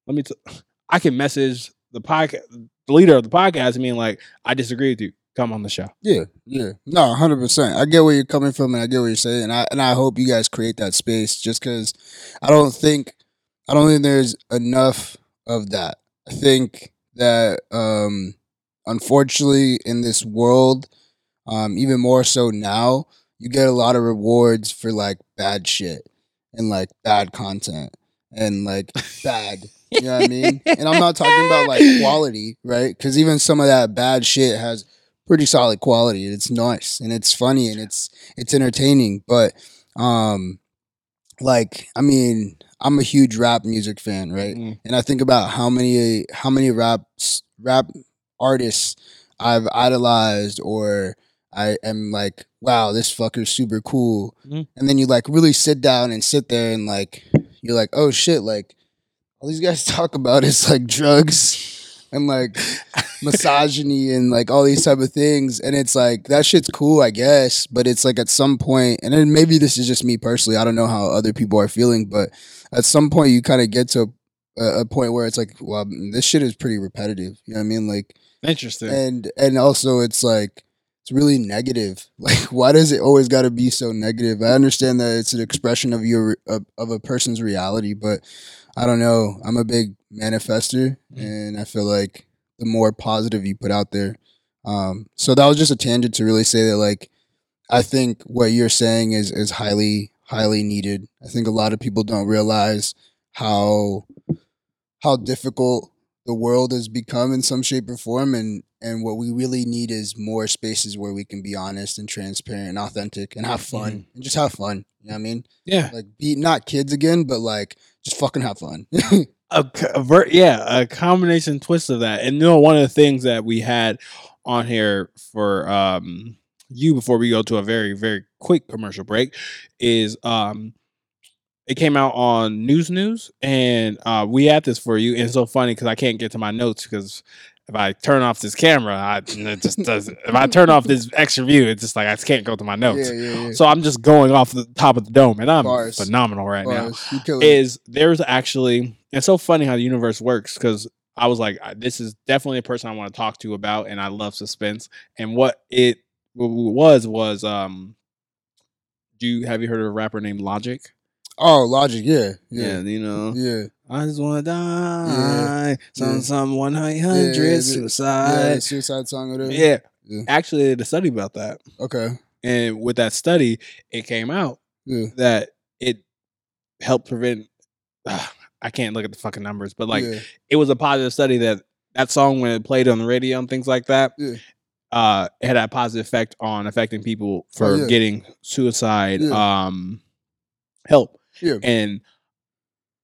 let me. T- (sighs) I can message the podcast, the leader of the podcast, and mean, like, I disagree with you. Come on the show. yeah, yeah. No, hundred percent. I get where you're coming from, and I get what you're saying. And I and I hope you guys create that space. Just because I don't think I don't think there's enough of that. I think that um unfortunately in this world, um, even more so now, you get a lot of rewards for like bad shit and like bad content and like bad. You know what I mean? And I'm not talking about like (laughs) quality, right? Because even some of that bad shit has pretty solid quality. It's nice and it's funny and it's it's entertaining. But um, like I mean, I'm a huge rap music fan, right? Mm. And I think about how many how many rap rap artists I've idolized or I am like, wow, this fucker's super cool. Mhm. And then you like really sit down and sit there and like you're like, oh shit, like all these guys (laughs) talk about is like drugs and like misogyny and like all these type of things. And it's like that shit's cool, I guess. But it's like at some point, and then maybe this is just me personally. I don't know how other people are feeling, but at some point you kind of get to a, a point where it's like, well, this shit is pretty repetitive. You know what I mean? Like Interesting. and and also it's like it's really negative (laughs) like why does it always got to be so negative i understand that it's an expression of your of, of a person's reality but i don't know i'm a big manifester Mm. and i feel like the more positive you put out there. Um so that was just a tangent to really say that like i think what you're saying is is highly highly needed. I think a lot of people don't realize how how difficult the world has become in some shape or form and and what we really need is more spaces where we can be honest and transparent and authentic and have fun and just have fun you know what i mean? Yeah. like be not kids again but like just fucking have fun (laughs) a, a ver- yeah, a combination twist of that. And you know, one of the things that we had on here for um you before we go to a very very quick commercial break is um it came out on News News and uh we had this for you and it's so funny because I can't get to my notes because if I turn off this camera, I it just does. If I turn off this extra view, it's just like I just can't go to my notes. yeah yeah yeah So I'm just going off the top of the dome, and I'm Bars. phenomenal right now Bars. It. is there's actually it's so funny how the universe works because I was like, this is definitely a person I want to talk to about, and I love suspense. And what it was was, um, do you have you heard of a rapper named Logic? oh logic yeah yeah you know, yeah I just want to die. Some yeah. some one Yeah, hundred yeah, yeah, suicide. suicide song or whatever Yeah. Yeah. Actually, they did a study about that, okay and with that study, it came out yeah that it helped prevent. I can't look at the fucking numbers, but like yeah. it was a positive study that that song when it played on the radio and things like that Yeah. uh it had a positive effect on affecting people for Oh, yeah. getting suicide um help Yeah. and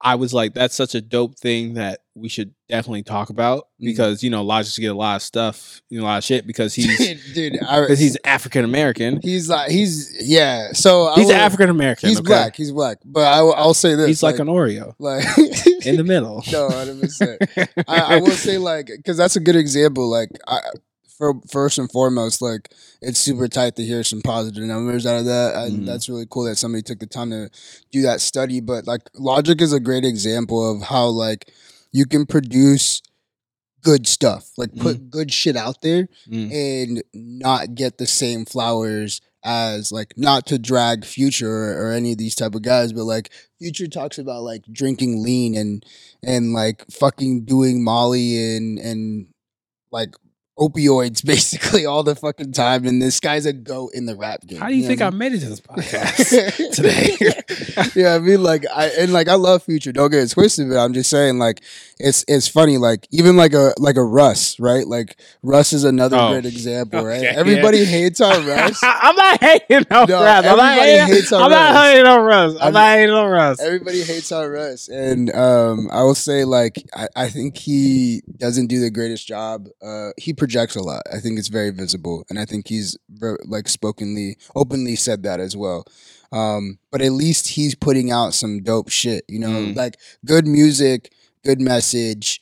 i was like that's such a dope thing that we should definitely talk about Mhm. because you know Logic's get a lot of stuff you know a lot of shit because (laughs) he's dude because he's african american he's like he's yeah so I he's will- african american he's black he's black but I, will- i'll say this he's like, an oreo like in the middle. (laughs) No 100% I, I will say like because that's a good example like I, for first and foremost like it's super tight to hear some positive numbers out of that and Mhm. that's really cool that somebody took the time to do that study but like logic is a great example of how like you can produce good stuff like put good shit out there Mm. and not get the same flowers as like not to drag future or, or any of these type of guys but like future talks about like drinking lean and and like fucking doing molly and and like opioids (laughs) basically all the fucking time and this guy's a goat in the rap game how do you know think what i made it to this podcast (laughs) today (laughs) yeah, I mean, like, I and like, I love Future. Don't get it twisted, but I'm just saying, like, it's it's funny, like, even like a like a Russ, right? Like, Russ is another Oh, great example, right? okay, Everybody hates on Russ. I'm not hating on No, Russ. I'm not everybody hating, hates on I'm not Russ. hating on Russ. I'm, I'm- not hating on Russ. Everybody hates on Russ, and um, I will say, like, I, I think he doesn't do the greatest job. Uh, he projects a lot. I think it's very visible, and I think he's like spokenly, openly said that as well. Um, but at least he's putting out some dope shit, you know, Mm. like good music, good message,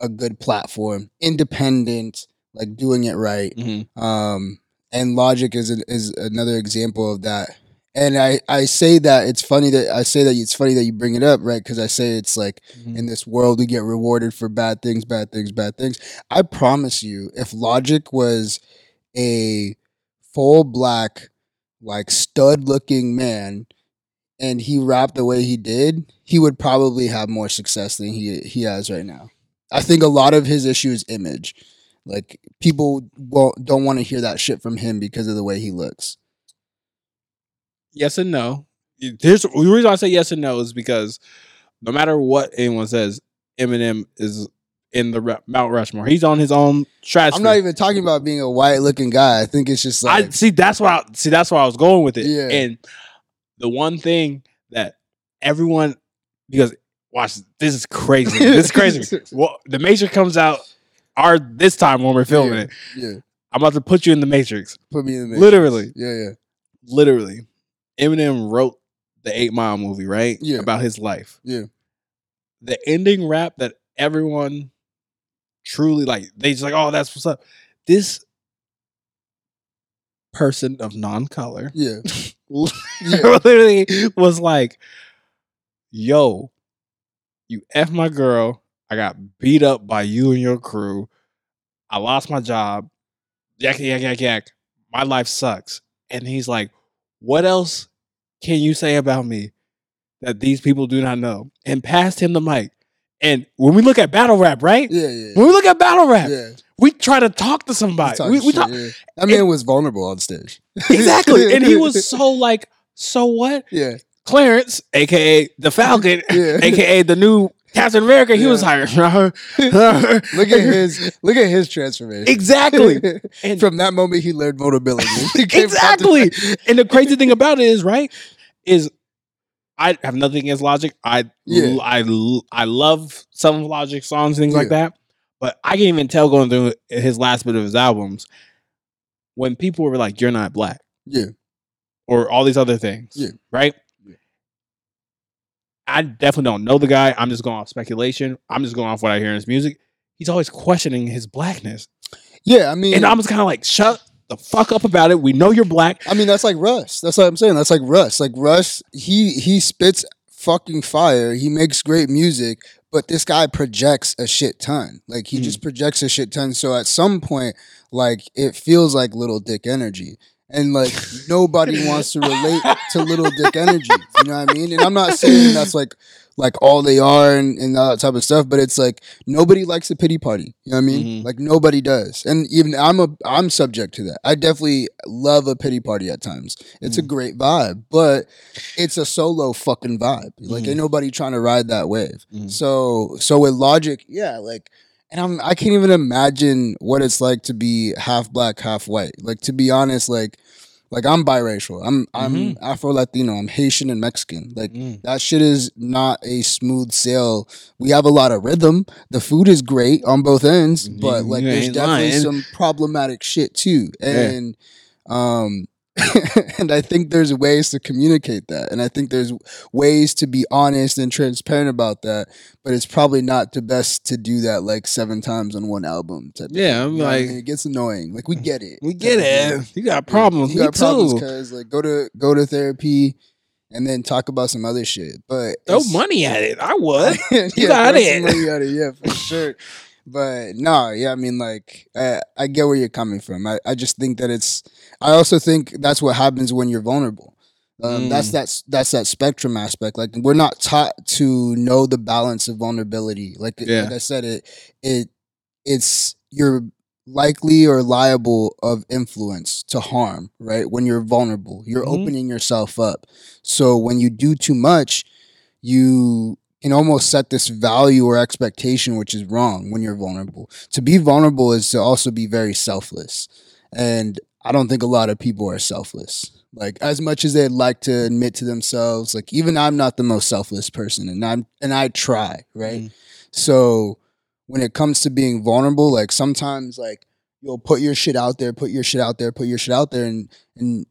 a good platform, independent, like doing it right. Mhm. Um, and Logic is an, is another example of that. And I, I say that it's funny that I say that it's funny that you bring it up, right? Because I say it's like Mm-hmm. in this world we get rewarded for bad things, bad things, bad things. I promise you, if Logic was a full black, like stud looking man, and he rapped the way he did, he would probably have more success than he he has right now. I think a lot of his issue is image. Like people won't, don't want to hear that shit from him because of the way he looks. Yes and no. Here's the reason I say yes and no is because no matter what anyone says, Eminem is in the Re- Mount Rushmore. He's on his own stratosphere. I'm not even talking about being a white looking guy. I think it's just I like see. That's why. I, see, that's why I was going with it. Yeah. And the one thing that everyone, because watch, this is crazy. This is crazy. (laughs) well, the Matrix comes out our this time when we're filming yeah, it. Yeah, I'm about to put you in the Matrix. put me in the mix. Literally, Yeah, yeah, literally. Eminem wrote the Eight Mile movie, right? Yeah. About his life. Yeah. The ending rap that everyone truly like, they just like, oh, that's what's up. This person of non-color yeah. (laughs) literally was like, yo, you F my girl. I got beat up by you and your crew. I lost my job. Yak, yak, yak, yak. My life sucks. And he's like, what else can you say about me that these people do not know? And passed him the mic. And when we look at battle rap, right? Yeah, yeah. When we look at battle rap, Yeah. we try to talk to somebody. We, we shit, talk yeah. That man was vulnerable on stage. exactly, and he was (laughs) so like, so what? Yeah. Clarence, aka the Falcon, (laughs) Yeah. aka the new Captain America, he was Yeah. hired. (laughs) Look at his look at his transformation. exactly, (laughs) and From that moment he learned vulnerability. (laughs) He exactly. and the crazy thing about it is, right, is I have nothing against Logic. I Yeah. I I love some of Logic songs, and things like that. But I can even tell going through his last bit of his albums when people were like, "You're not black," Yeah. or all these other things, Yeah. right? I definitely don't know the guy. I'm just going off speculation. I'm just going off what I hear in his music. He's always questioning his blackness, Yeah, I mean and I'm just kind of like, "Shut the fuck up about it. We know you're black." I mean, that's like Russ. That's what I'm saying. That's like Russ. Like Russ, he he spits fucking fire. He makes great music, but this guy projects a shit ton. Like he Mhm. just projects a shit ton. So at some point, like it feels like little dick energy. And like nobody wants to relate to little dick energy. You know what I mean? And I'm not saying that's like like all they are and, and all that type of stuff, but it's like nobody likes a pity party. You know what I mean? Mhm. Like nobody does. And even I'm a I'm subject to that. I definitely love a pity party at times. It's a Mhm. great vibe, but it's a solo fucking vibe. Like Mhm. ain't nobody trying to ride that wave. Mhm. So so with logic, yeah, like and I'm I can't even imagine what it's like to be half black, half white. Like to be honest, like like I'm biracial. I'm I'm Afro Latino. I'm Haitian and Mexican. Like Mm. that shit is not a smooth sail. We have a lot of rhythm. The food is great on both ends, but like there's definitely lying. some problematic shit too. Yeah. And um (laughs) and I think there's ways to communicate that. And I think there's ways to be honest and transparent about that. But it's probably not the best to do that like seven times on one album. Yeah. I'm You know I like- mean? it gets annoying. Like we get it. We get it. You got problems. You Me got problems because like go to go to therapy and then talk about some other shit. But Throw money at it. I would. (laughs) yeah, got throw it. money at it, yeah, for sure. But no, yeah, I mean, like, I, I get where you're coming from. I, I just think that it's. I also think that's what happens when you're vulnerable. Um, That's Mm. that's that's that spectrum aspect. Like we're not taught to know the balance of vulnerability. Like Yeah. like I said, it it it's you're likely or liable of influence to harm. Right when you're vulnerable, you're Mhm. opening yourself up. So when you do too much, you can almost set this value or expectation which is wrong when you're vulnerable. To be vulnerable is to also be very selfless. And I don't think a lot of people are selfless. Like as much as they'd like to admit to themselves, like even I'm not the most selfless person and I'm and I try, right? Mm. So when it comes to being vulnerable, like sometimes like you'll put your shit out there, put your shit out there, put your shit out there and and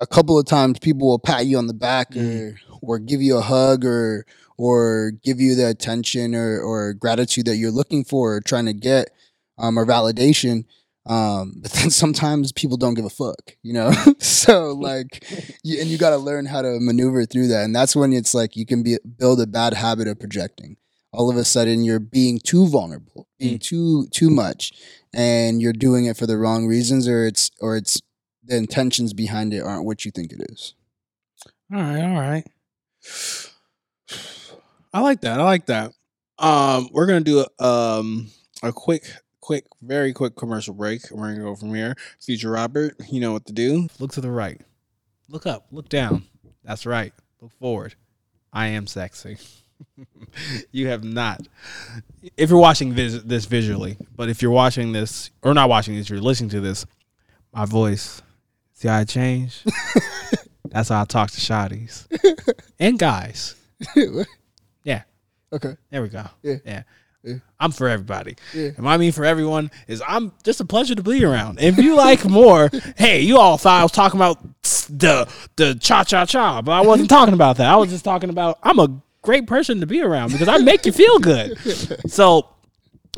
a couple of times people will pat you on the back Mm. or or give you a hug or or give you the attention or or gratitude that you're looking for or trying to get um or validation um but then (laughs) sometimes people don't give a fuck you know (laughs) so like you, and you got to learn how to maneuver through that and that's when it's like you can be build a bad habit of projecting all of a sudden you're being too vulnerable being too too much and you're doing it for the wrong reasons or it's or it's the intentions behind it aren't what you think it is All right, all right. (sighs) I like that. I like that. Um, we're gonna do a, um a quick, quick, very quick commercial break. We're gonna go from here. Future Robert, you know what to do. Look to the right. Look up. Look down. That's right. Look forward. I am sexy. (laughs) you have not. If you're watching this, this visually, but if you're watching this or not watching this, you're listening to this. My voice. See how I changed? (laughs) That's how I talk to shotties and guys. (laughs) Yeah. okay. There we go. Yeah. Yeah. Yeah. I'm for everybody. Yeah. And what I mean for everyone is I'm just a pleasure to be around. If you like more, (laughs) hey, you all thought I was talking about the the cha cha cha, but I wasn't talking about that. I was just talking about I'm a great person to be around because I make you feel good. (laughs) So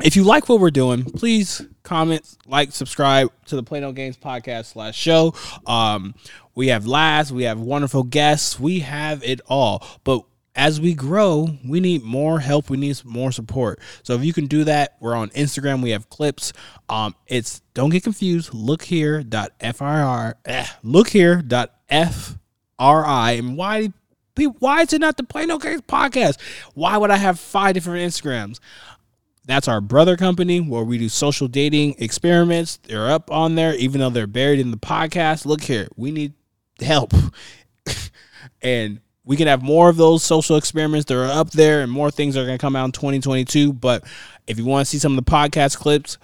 if you like what we're doing, please comment, like, subscribe to the Play No Games podcast slash show. Um, we have laughs, we have wonderful guests, we have it all. But as we grow, we need more help. We need more support. So if you can do that, we're on Instagram. We have clips. Um, it's don't get confused. Look here. Dot fir. Eh, look here. Dot fri. And why? Why is it not the Play No Games podcast? Why would I have five different Instagrams? That's our brother company where we do social dating experiments. They're up on there, even though they're buried in the podcast. Look here, we need help. (laughs) and we can have more of those social experiments. that are up there, and more things are going to come out in 2022. But if you want to see some of the podcast clips,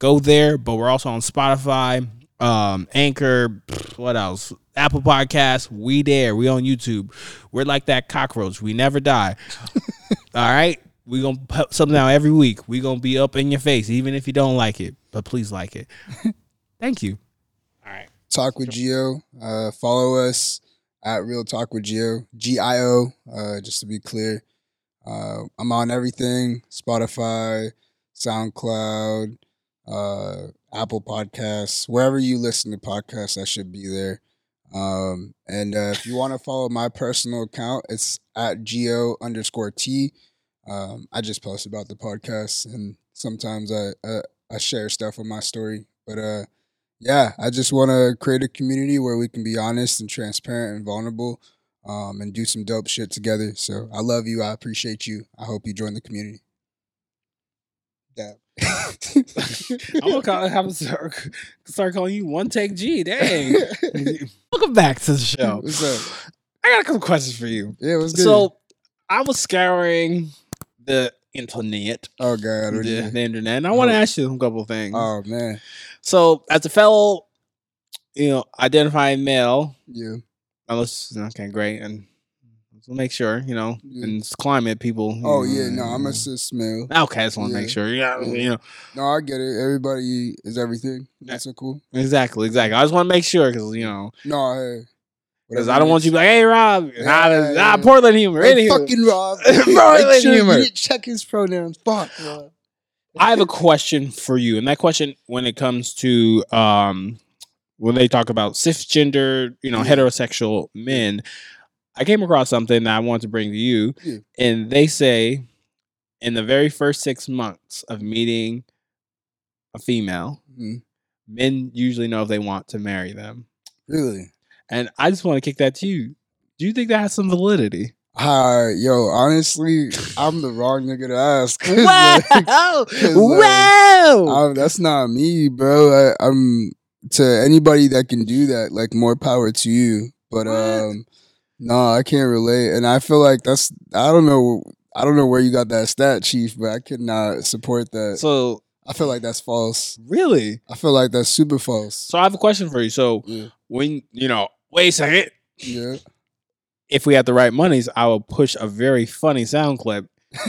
go there. But we're also on Spotify, um, Anchor, what else? Apple Podcasts. We there. We on YouTube. We're like that cockroach. We never die. (laughs) All right. We gonna put something out every week. We gonna be up in your face, even if you don't like it. But please like it. (laughs) Thank you. All right. Talk with Gio. Uh, follow us at Real Talk with Gio. G I O. Uh, just to be clear. Uh, I'm on everything: Spotify, SoundCloud, uh, Apple Podcasts, wherever you listen to podcasts. I should be there. Um, and uh, if you want to follow my personal account, it's at gio underscore t. Um, I just post about the podcast, and sometimes I I, I share stuff on my story. But uh, yeah, I just want to create a community where we can be honest and transparent and vulnerable, um, and do some dope shit together. So I love you. I appreciate you. I hope you join the community. Dab. (laughs) I'm gonna call, have to start, start calling you One Take G. Dang. (laughs) Welcome back to the show. What's up? I got a couple questions for you. Yeah, what's good? So I was scouring the internet, oh god, the, you- the internet, and I want to Oh. ask you a couple things. oh man, so, as a fellow, you know, identifying male, yeah, unless okay, great, and we'll make sure, you know, Yeah. in this climate, people. oh know, yeah. No, I'm a uh, cis male. Okay, I just want to Yeah. make sure. Yeah, Yeah. you know, No, I get it. Everybody is everything. Eh, That's so cool. exactly, exactly. I just want to make sure because you know, No, hey. Because I don't want you to be like, hey, Rob, Yeah, nah, yeah, nah, yeah. Portland humor, Hey, fucking Rob. (laughs) Portland Make sure humor. you didn't check his pronouns. Fuck. Rob. I have a question for you, and that question, when it comes to um, when they talk about cisgender, you know, heterosexual men, I came across something that I want to bring to you, and they say in the very first six months of meeting a female, Mhm. men usually know if they want to marry them, Really? And I just want to kick that to you. Do you think that has some validity? Hi, yo, honestly, I'm the wrong nigga to ask. 'cause, like, Wow! 'cause, like, wow! I'm- that's not me, bro. I, I'm to anybody that can do that. Like, more power to you. But What? um, no, I can't relate, and I feel like that's. I don't know. I don't know where you got that stat, Chief, but I could not support that. So I feel like that's false. really, I feel like that's super false. So I have a question for you. So Yeah. when you know, wait a second. Yeah. If we had the right monies, I will push a very funny sound clip. (laughs)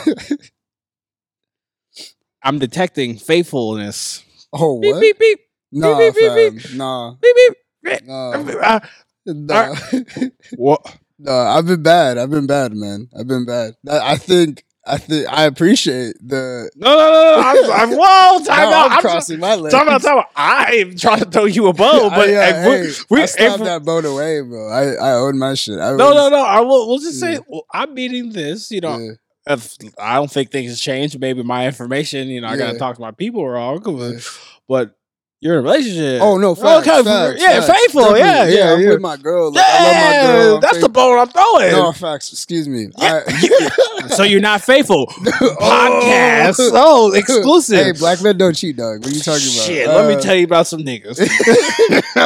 I'm detecting faithfulness. oh, Beep what? beep beep Nah, beep, beep, beep, fam. Nah. beep beep. Nah. Uh, Nah. (laughs) what? no, I've been bad. I've been bad, man. I've been bad. I I think. I think I appreciate the. No, no, no, no. I'm, I'm, (laughs) whoa, time No, out. I'm I'm crossing my legs. Time out, time out. I am trying to throw you a bone, but I, yeah, we, hey, we, I stopped that boat away, bro. I, I own my shit. I no, was- no, no. I will. We'll just say Yeah. well, I'm meeting this. You know, yeah, if I don't think things have changed, maybe my information, you know, I gotta talk to my people wrong. yeah. But You're in a relationship. Oh no, facts, okay, facts, yeah, facts. faithful. Definitely. Yeah, yeah, I'm yeah. with my girl. Like, I love my Yeah, girl. That's the faithful. bone I'm throwing. No facts. Excuse me. Yeah. I- (laughs) so you're not faithful. (laughs) (laughs) Oh. Podcast. Oh, exclusive. Hey, black men don't cheat, dog. What are you talking about? Shit, let me Uh, tell you about some niggas.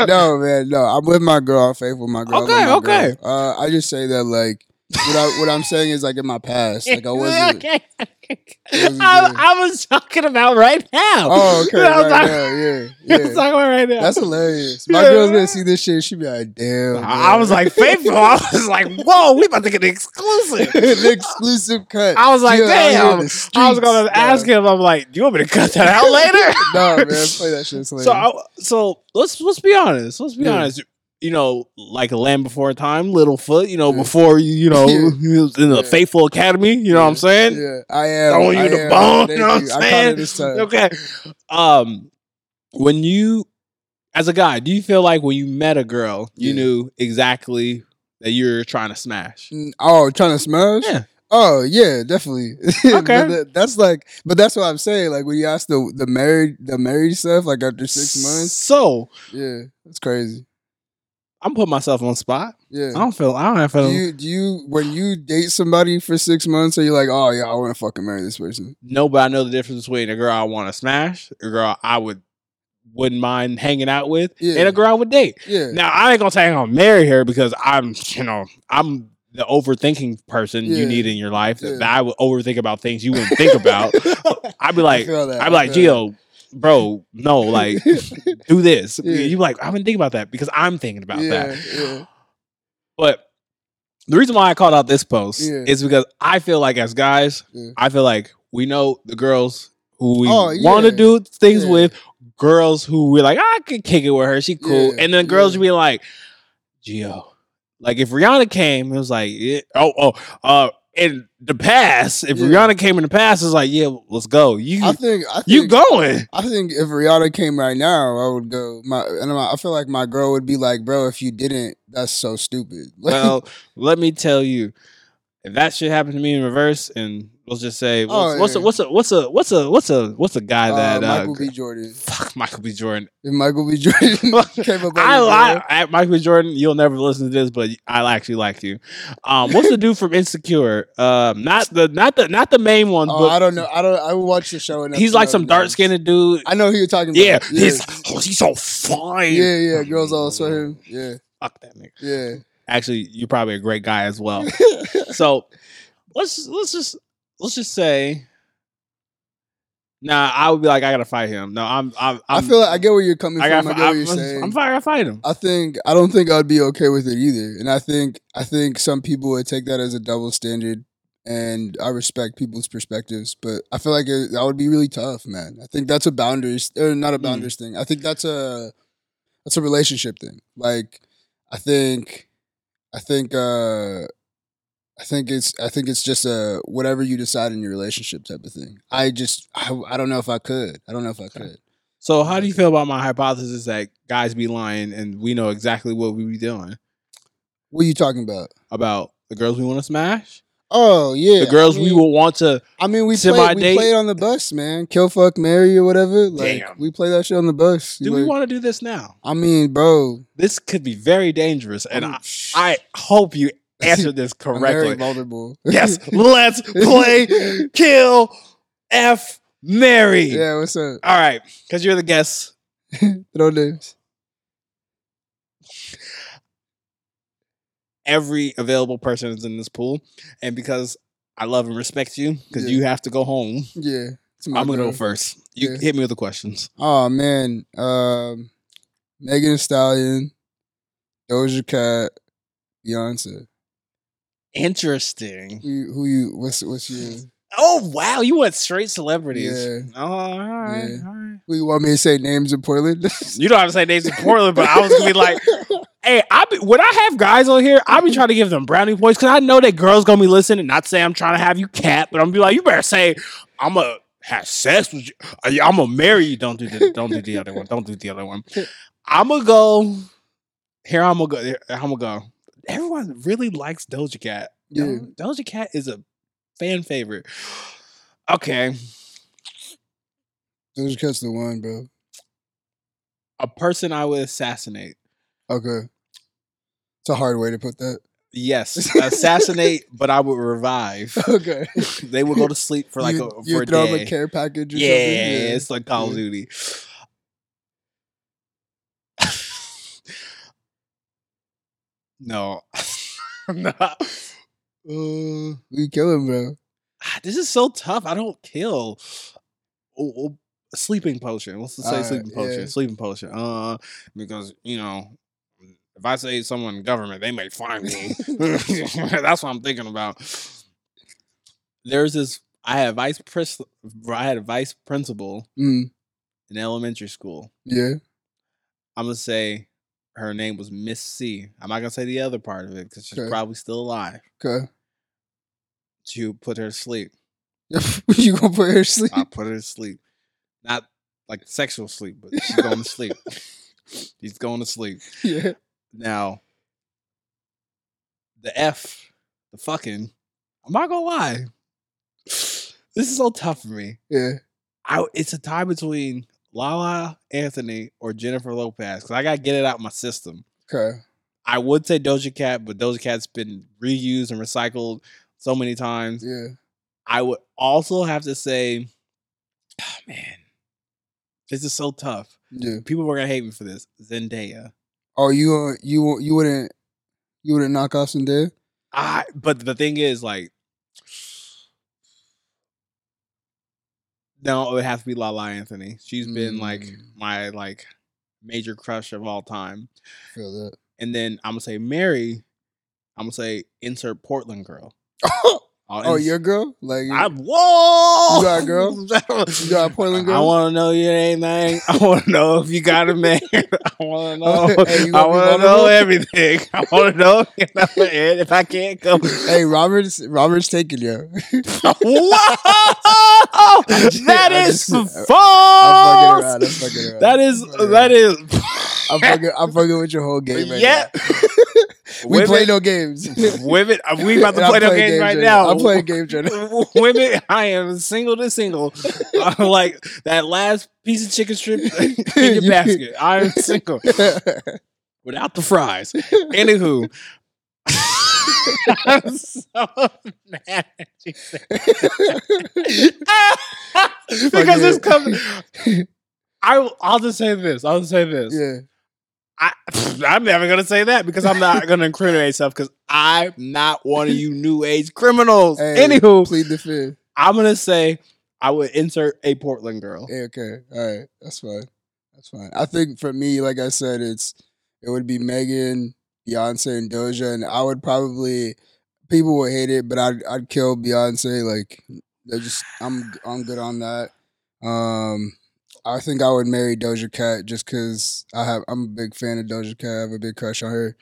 no, man, no. I'm with my girl. I'm faithful my girl. Okay, my okay. girl. Uh, I just say that like what I what I'm saying is like in my past, like I (laughs) wasn't. okay. wasn't I. I was talking about right now. Oh, okay, right talking- now, yeah, (laughs) I was yeah. talking about right now. That's hilarious. My Yeah. girl's gonna see this shit. She be like, "Damn." I I was like faithful. I was (laughs) like, whoa, we about to get an exclusive. the exclusive cut. I was like, She out here in damn. the I was gonna streets, ask him. I'm like, do you want me to cut that out later? No, man, play that shit. It's So. I, so let's let's be honest. Let's be Yeah. honest. You know, like a land before time, Littlefoot. You know, Yeah. before you, you know, (laughs) Yeah. (laughs) was in the Yeah. Faithful Academy. You know what I'm saying? yeah, I am. Throwing you the bone, you know what I'm saying? this time. (laughs) Okay. Um, when you, as a guy, do you feel like when you met a girl, you knew exactly that you're trying to smash? Mm, Oh, trying to smash? Yeah. Oh yeah, definitely. Okay. that- that's like, but that's what I'm saying. Like when you ask the the married the married stuff, like after six months, So yeah, that's crazy. I'm putting myself on spot. Yeah. I don't feel. I don't have Do you do you when you date somebody for six months, are you like, oh yeah, I want to fucking marry this person? No, but I know the difference between a girl I want to smash, a girl I would wouldn't mind hanging out with, Yeah. and a girl I would date. Yeah. Now I ain't gonna say I'm gonna marry her because I'm, you know, I'm the overthinking person you need in your life. Yeah. That I would overthink about things you wouldn't think about. (laughs) I'd be like. I'd be like, feel Gio, bro, no, like, (laughs) do this. Yeah. You like, I wouldn't think about that because I'm thinking about yeah, that. Yeah. But the reason why I called out this post is because I feel like as guys. I feel like we know the girls who we Oh, want to do things with, girls who we're like, I could kick it with her, she cool, and then girls be like, Gio, like if Rihanna came, it was like, yeah, oh, oh, uh, in the past, if Yeah. Rihanna came in the past, it's like, yeah, let's go. You, I think I think you going? I think if Rihanna came right now, I would go. My and I I feel like my girl would be like, bro, if you didn't, that's so stupid. (laughs) Well, let me tell you, if that shit happened to me in reverse, and let's just say, what's, Oh, what's a what's a what's a what's a what's a what's a guy uh, that uh, Michael B. Jordan. fuck Michael B. Jordan. If Michael B. Jordan (laughs) (laughs) came up, I, I, I Michael B. Jordan. You'll never listen to this, but I actually like you. Um, what's the dude from Insecure? Um, not the not the not the main one, oh, I don't know. I don't. I watched the show. And he's like some dark skinned dude. I know who you're talking about. Yeah, yeah, he's oh, he's so fine. yeah, yeah. Girls all saw him. Yeah, Fuck that nigga. yeah. Actually, you're probably a great guy as well. (laughs) so let's let's just let's just say nah i would be like i gotta fight him no i'm i'm, I I'm feel like I get where you're coming i from. gotta I get what I'm, you're I'm, saying. I'm fine i fight him I think I don't think I'd be okay with it either, and I think I think some people would take that as a double standard, and I respect people's perspectives, but I feel like it, that would be really tough, man. I think that's a boundaries, or not a Mm. boundaries thing. I think that's a that's a relationship thing. Like, I think, I think, uh I think it's I think it's just a whatever you decide in your relationship type of thing. I just I, I don't know if I could. I don't know if I could. so how do you feel about my hypothesis that guys be lying and we know exactly what we be doing What are you talking about? about the girls we want to smash Oh yeah, the girls I we mean- will want to I mean, we played, we played on the bus, man. Kill, fuck, marry, or whatever. Like Damn. we play that shit on the bus. do Like, we want to do this now I mean, bro. this could be very dangerous and I, I hope you answer (laughs) this correctly yes (laughs) let's play kill f mary yeah, what's up? All right, because you're the guest. (laughs) Throw names. Every available person is in this pool, and because I love and respect you, because Yeah. you have to go home, Yeah, I'm gonna girl. go first. You Yeah. hit me with the questions. Oh man, um, Megan Stallion, Doja Cat, Beyonce. Interesting. Who, you- who you? What's what's your? Oh wow, you went straight celebrities. Yeah. Oh, all right, Yeah. all right. Who you want me to say names in Portland? (laughs) You don't have to say names in Portland, but I was gonna be like, (laughs) hey, I be, when I have guys on here, I'll be trying to give them brownie points because I know that girls gonna be listening. Not say I'm trying to have you cat, but I'm gonna be like, you better say I'm gonna have sex with you. I'm gonna marry you. Don't do the don't do the other one. Don't do the other one. I'm gonna go. Here I'm gonna go. here, I'm gonna go. Everyone really likes Doja Cat. Yeah. Do- Doja Cat is a fan favorite. Okay. Doja Cat's the one, bro. a person I would assassinate. Okay. It's a hard way to put that. Yes, (laughs) assassinate, but I would revive. Okay. they would go to sleep for like you, a, you for a throw day. them a care package or yeah, something. it's like Call of Yeah. Duty. No, (laughs) no. Uh, we kill him, bro. Ah, This is so tough. I don't kill. Oh, oh, sleeping potion. Let's say Alright, sleeping potion. yeah. Sleeping potion. Uh, because you know, if I say someone in government, they may find me. (laughs) (laughs) That's what I'm thinking about. There's this. I had vice pres. I had a vice principal Mm, in elementary school. yeah. I'm gonna say her name was Miss C. I'm not gonna say the other part of it because she's Okay. probably still alive. Okay. To put her to sleep. (laughs) you gonna put her to sleep? I put her to sleep. Not like sexual sleep, but she's going to sleep. (laughs) She's going to sleep. yeah. Now, the F, the fucking, I'm not gonna lie. This is so tough for me. Yeah. I it's a tie between Lala Anthony or Jennifer Lopez because I gotta get it out my system. Okay. I would say Doja Cat, but Doja Cat's been reused and recycled so many times. Yeah. I would also have to say, oh, man, this is so tough. Yeah. People were gonna hate me for this. Zendaya. Oh, you uh, you you wouldn't you wouldn't knock off Zendaya? I but the thing is, like, no, it would have to be Lala Anthony. She's been like Mm. my like major crush of all time. Feel that. And then I'm gonna say Mary. I'm gonna say insert Portland girl. (laughs) I'll oh, oh your girl? Like I, whoa! You got a girl? (laughs) you got a Portland girl? I want to know your anything. I want (laughs) (laughs) to know if you got a man. I want to know. Hey, I want to know everything. I want to know. if I can't come. hey, Robert's Robert's taking you. Whoa! Just, that is just, false. I'm fucking around. I'm fucking around. That is, that is. I'm fucking, I'm fucking with your whole game right Yeah. We Women- play no games. (laughs) Women, uh, we about to play no games right now. I'm playing games right now. Women, I am single to single. (laughs) Uh, like that last piece of chicken strip (laughs) in your basket. I am single without the fries. Anywho. I'm so mad at you. because it's coming. I, I'll just say this. I'll just say this. yeah. I, (laughs) I'm never gonna say that because I'm not gonna incriminate myself because I'm not one of you new age criminals. Hey, Anywho, plead the fifth. I'm gonna say I would insert a Portland girl. Hey, okay. All right. That's fine. That's fine. I think for me, like I said, it's it would be Megan, Beyonce, and Doja, and I would probably people would hate it, but I'd I'd kill Beyonce. Like just I'm I'm good on that. Um, I think I would marry Doja Cat just because I have I'm a big fan of Doja Cat. I have a big crush on her,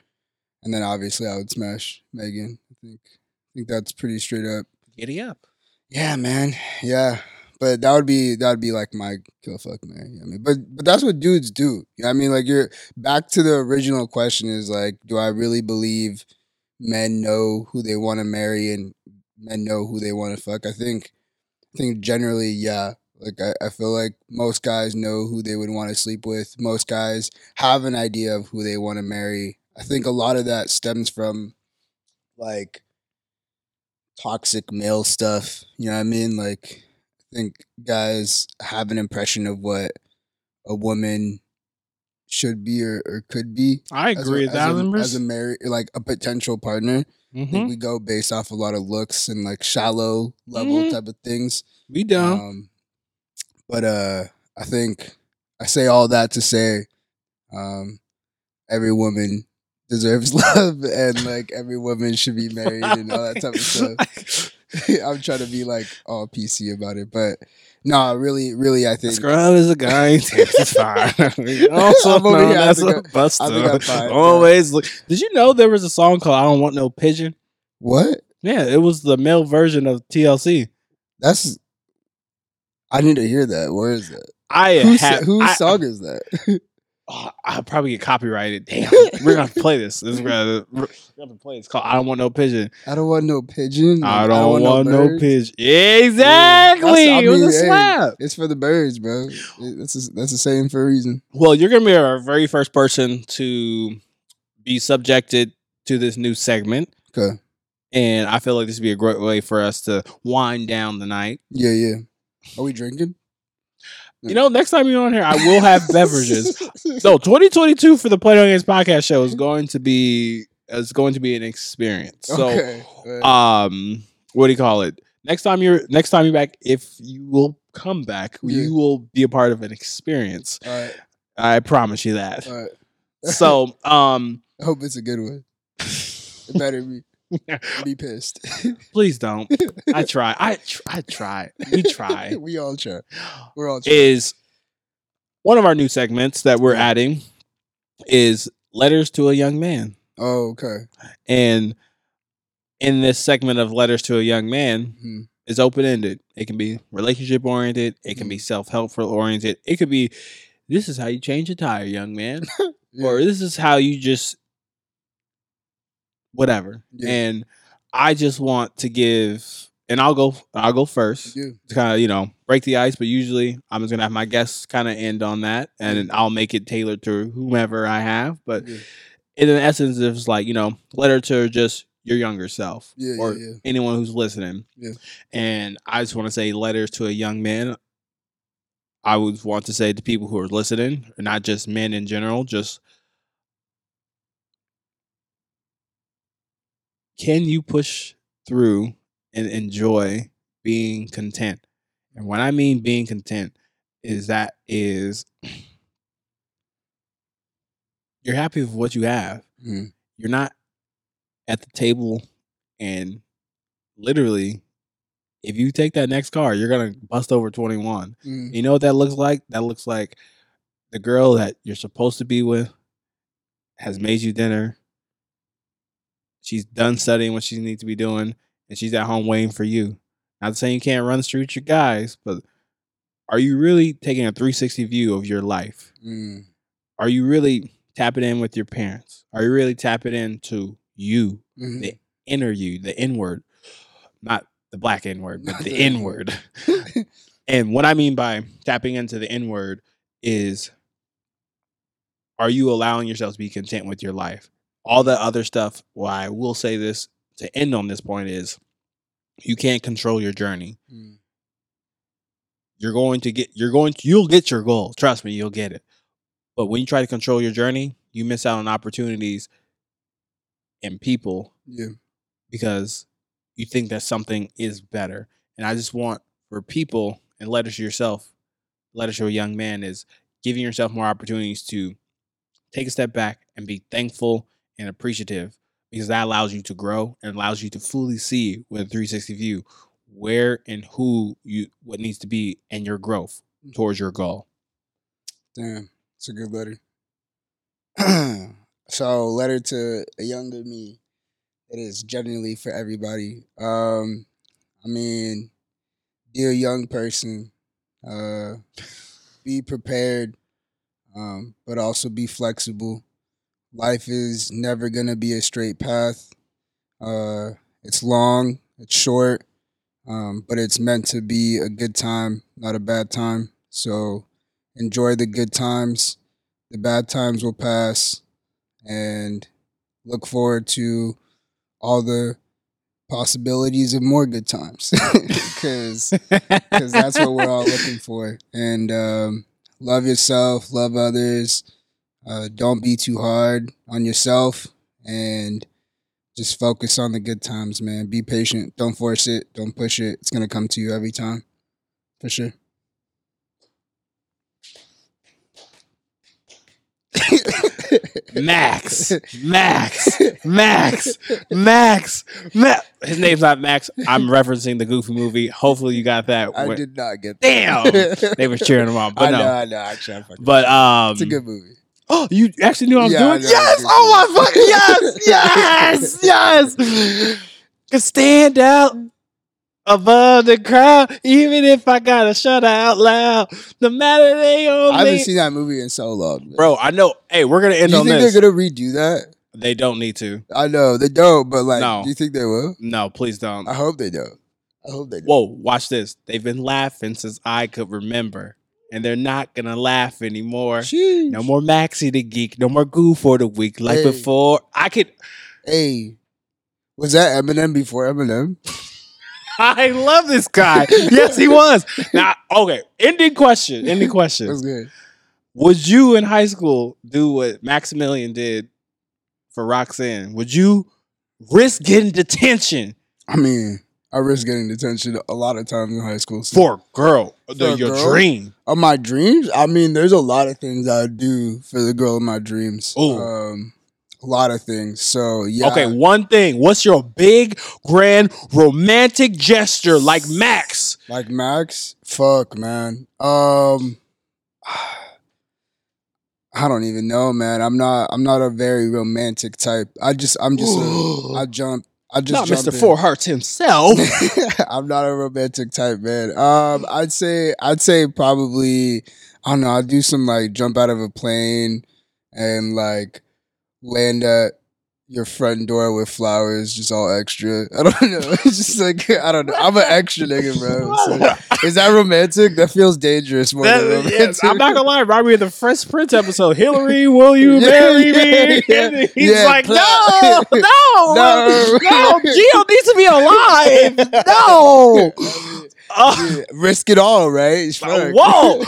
and then obviously I would smash Megan. I think I think that's pretty straight up. Giddy up. Yeah, man. Yeah. But that would be that would be like my kill fuck man. You know I mean, but but that's what dudes do. You know what I mean, like you're back to the original question is like, do I really believe men know who they want to marry and men know who they want to fuck? I think I think generally, yeah. Like I, I feel like most guys know who they would want to sleep with. Most guys have an idea of who they want to marry. I think a lot of that stems from like toxic male stuff. You know what I mean? Like I think guys have an impression of what a woman should be or, or could be. I as agree a, a as a, as a married like a potential partner. I Mhm. think we go based off a lot of looks and like shallow level Mhm. type of things. We don't. Um, but uh, I think I say all that to say, um, every woman deserves (laughs) love, and like every woman should be married and all that type of stuff. (laughs) (laughs) I'm trying to be like all PC about it, but no, really, really, I think Scrub is a guy. It's fine. also I'm over here, I as think buster. I think I'm fine. Always look. Did you know there was a song called "I Don't Want No Pigeon"? what Yeah, it was the male version of TLC. that's. I need to hear that. Where is that? I Whose have whose I- song is that? (laughs) Oh, I'll probably get copyrighted. (laughs) Damn, we're gonna have to play this. This is gonna, we're gonna have to play. It's called "I Don't Want No Pigeon." I don't want no pigeon. I like, don't, want, no, birds. pigeon. Exactly. I it was mean, a hey, slap. It's for the birds, bro. It- That's a, that's the same for a reason. Well, you're gonna be our very first person to be subjected to this new segment, Okay. and I feel like this would be a great way for us to wind down the night. Yeah, yeah. Are we drinking? You know, next time you're on here, I will have beverages. (laughs) No, 2022 for the Play No Games podcast show is going to be is going to be an experience. So, okay. Um, what do you call it? Next time you're next time you're back, if you will come back, Yeah. you will be a part of an experience. all right. I promise you that. All right. So, (laughs) um, I hope it's a good one. (laughs) It better be. Be pissed. (laughs) please don't. I try. I tr- I try. We try. (laughs) we all try. We're all trying. Is one of our new segments that we're adding is letters to a young man. oh, okay. And in this segment of letters to a young man, Hmm. is open ended. It can be relationship oriented. It can be self helpful oriented. It could be this is how you change a tire, young man, (laughs) Yeah. or this is how you just whatever. Yeah. And I just want to give, and I'll go. I'll go first Yeah. to kind of you know break the ice. But usually I'm just gonna have my guests kind of end on that, and I'll make it tailored to whomever I have. But Yeah. in essence, it's like you know, letter to just your younger self Yeah, or anyone who's listening. Yeah. And I just want to say letters to a young man. I would want to say to people who are listening, not just men in general, just can you push through and enjoy being content? And when I mean being content, is that is (clears throat) you're happy with what you have. Mhm. You're not at the table and literally if you take that next car, you're gonna bust over 21. Mm. You know what that looks like? That looks like the girl that you're supposed to be with has made you dinner. She's done studying what she needs to be doing, and she's at home waiting for you. Not saying you can't run the street with your guys, but are you really taking a 360 view of your life? Mm. Are you really tapping in with your parents? Are you really tapping into you, Mhm. the inner you, the inward, not the black inward, but the the inward? And what I mean by tapping into the inward is are you allowing yourself to be content with your life? All the other stuff, well, I will say this to end on this point is you can't control your journey. Mm. You're going to get you're going to you'll get your goal. Trust me, you'll get it. But when you try to control your journey, you miss out on opportunities and people Yeah. because you think that something is better. And I just want for people and letters to yourself, letters to a young man is giving yourself more opportunities to take a step back and be thankful and appreciative because that allows you to grow and allows you to fully see with a 360 view where and who you what needs to be and your growth towards your goal. Damn, it's a good letter. (clears throat) so, letter to a younger me. It is generally for everybody. Um, I mean, be a young person, uh, (laughs) be prepared, um, but also be flexible. Life is never gonna be a straight path. Uh, it's long, it's short, um, but it's meant to be a good time, not a bad time. So enjoy the good times. The bad times will pass, and look forward to all the possibilities of more good times (laughs) because because that's what we're all looking for. And um, love yourself, love others. Uh, don't be too hard on yourself, and just focus on the good times, man. Be patient. Don't force it. Don't push it. It's gonna come to you every time, for sure. Max, (laughs) Max, Max, Max, Max. His name's not Max. I'm referencing the Goofy movie. Hopefully, you got that. I When- did not get. That. Damn, they were cheering him on, but (laughs) I no. know, I know. Actually. But um, it's a good movie. Oh, (gasps) you actually knew what I was Yeah, doing? know, Yes! Oh my fucking (laughs) yes! Yes! Yes! Can stand out. above the crowd, even if I gotta shut out loud. No matter they I haven't only. seen that movie in so long. man. Bro, I know. Hey, we're gonna end you on think this. they're gonna redo that? They don't need to. I know they don't, but like, No. do you think they will? No, please don't. I hope they don't. I hope they don't. Whoa, watch this. They've been laughing since I could remember, and they're not gonna laugh anymore. Sheesh. No more Maxie the geek. No more Goo for the week like Hey. before. I could. Hey, was that Eminem before Eminem? (laughs) I love this guy. (laughs) yes, he was. Now, okay. Ending question. Ending That's question. good. Would you in high school do what Maximilian did for Roxanne? Would you risk getting detention I mean, I risk getting detention a lot of times in high school. So. for a girl? The, For a your girl? dream. Of my dreams, I mean, there's a lot of things I do for the girl of my dreams. Ooh. Um, a lot of things. So yeah. Okay, one thing. What's your big, grand, romantic gesture like Max? Like Max, fuck man. Um, (sighs) I don't even know, man. I'm not. I'm not a very romantic type. I just. I'm just. A, (gasps) I jump. I just. Not Mr. in. Four Hearts himself. (laughs) I'm not a romantic type, man. Um, I'd say. I'd say probably. I don't know. I'd do some like jump out of a plane and like land at your front door with flowers, just all extra. I don't (laughs) know. It's just like I don't know. I'm an extra nigga, bro. So- (laughs) is that romantic? That feels dangerous more than romantic. yes, I'm not gonna lie, Robbie in the Fresh Prince episode, Hillary, will you Yeah, marry me? yeah. (laughs) He's like, no, no, No. no, Gio needs to be alive. No. Uh, risk it all, right? Fuck. whoa.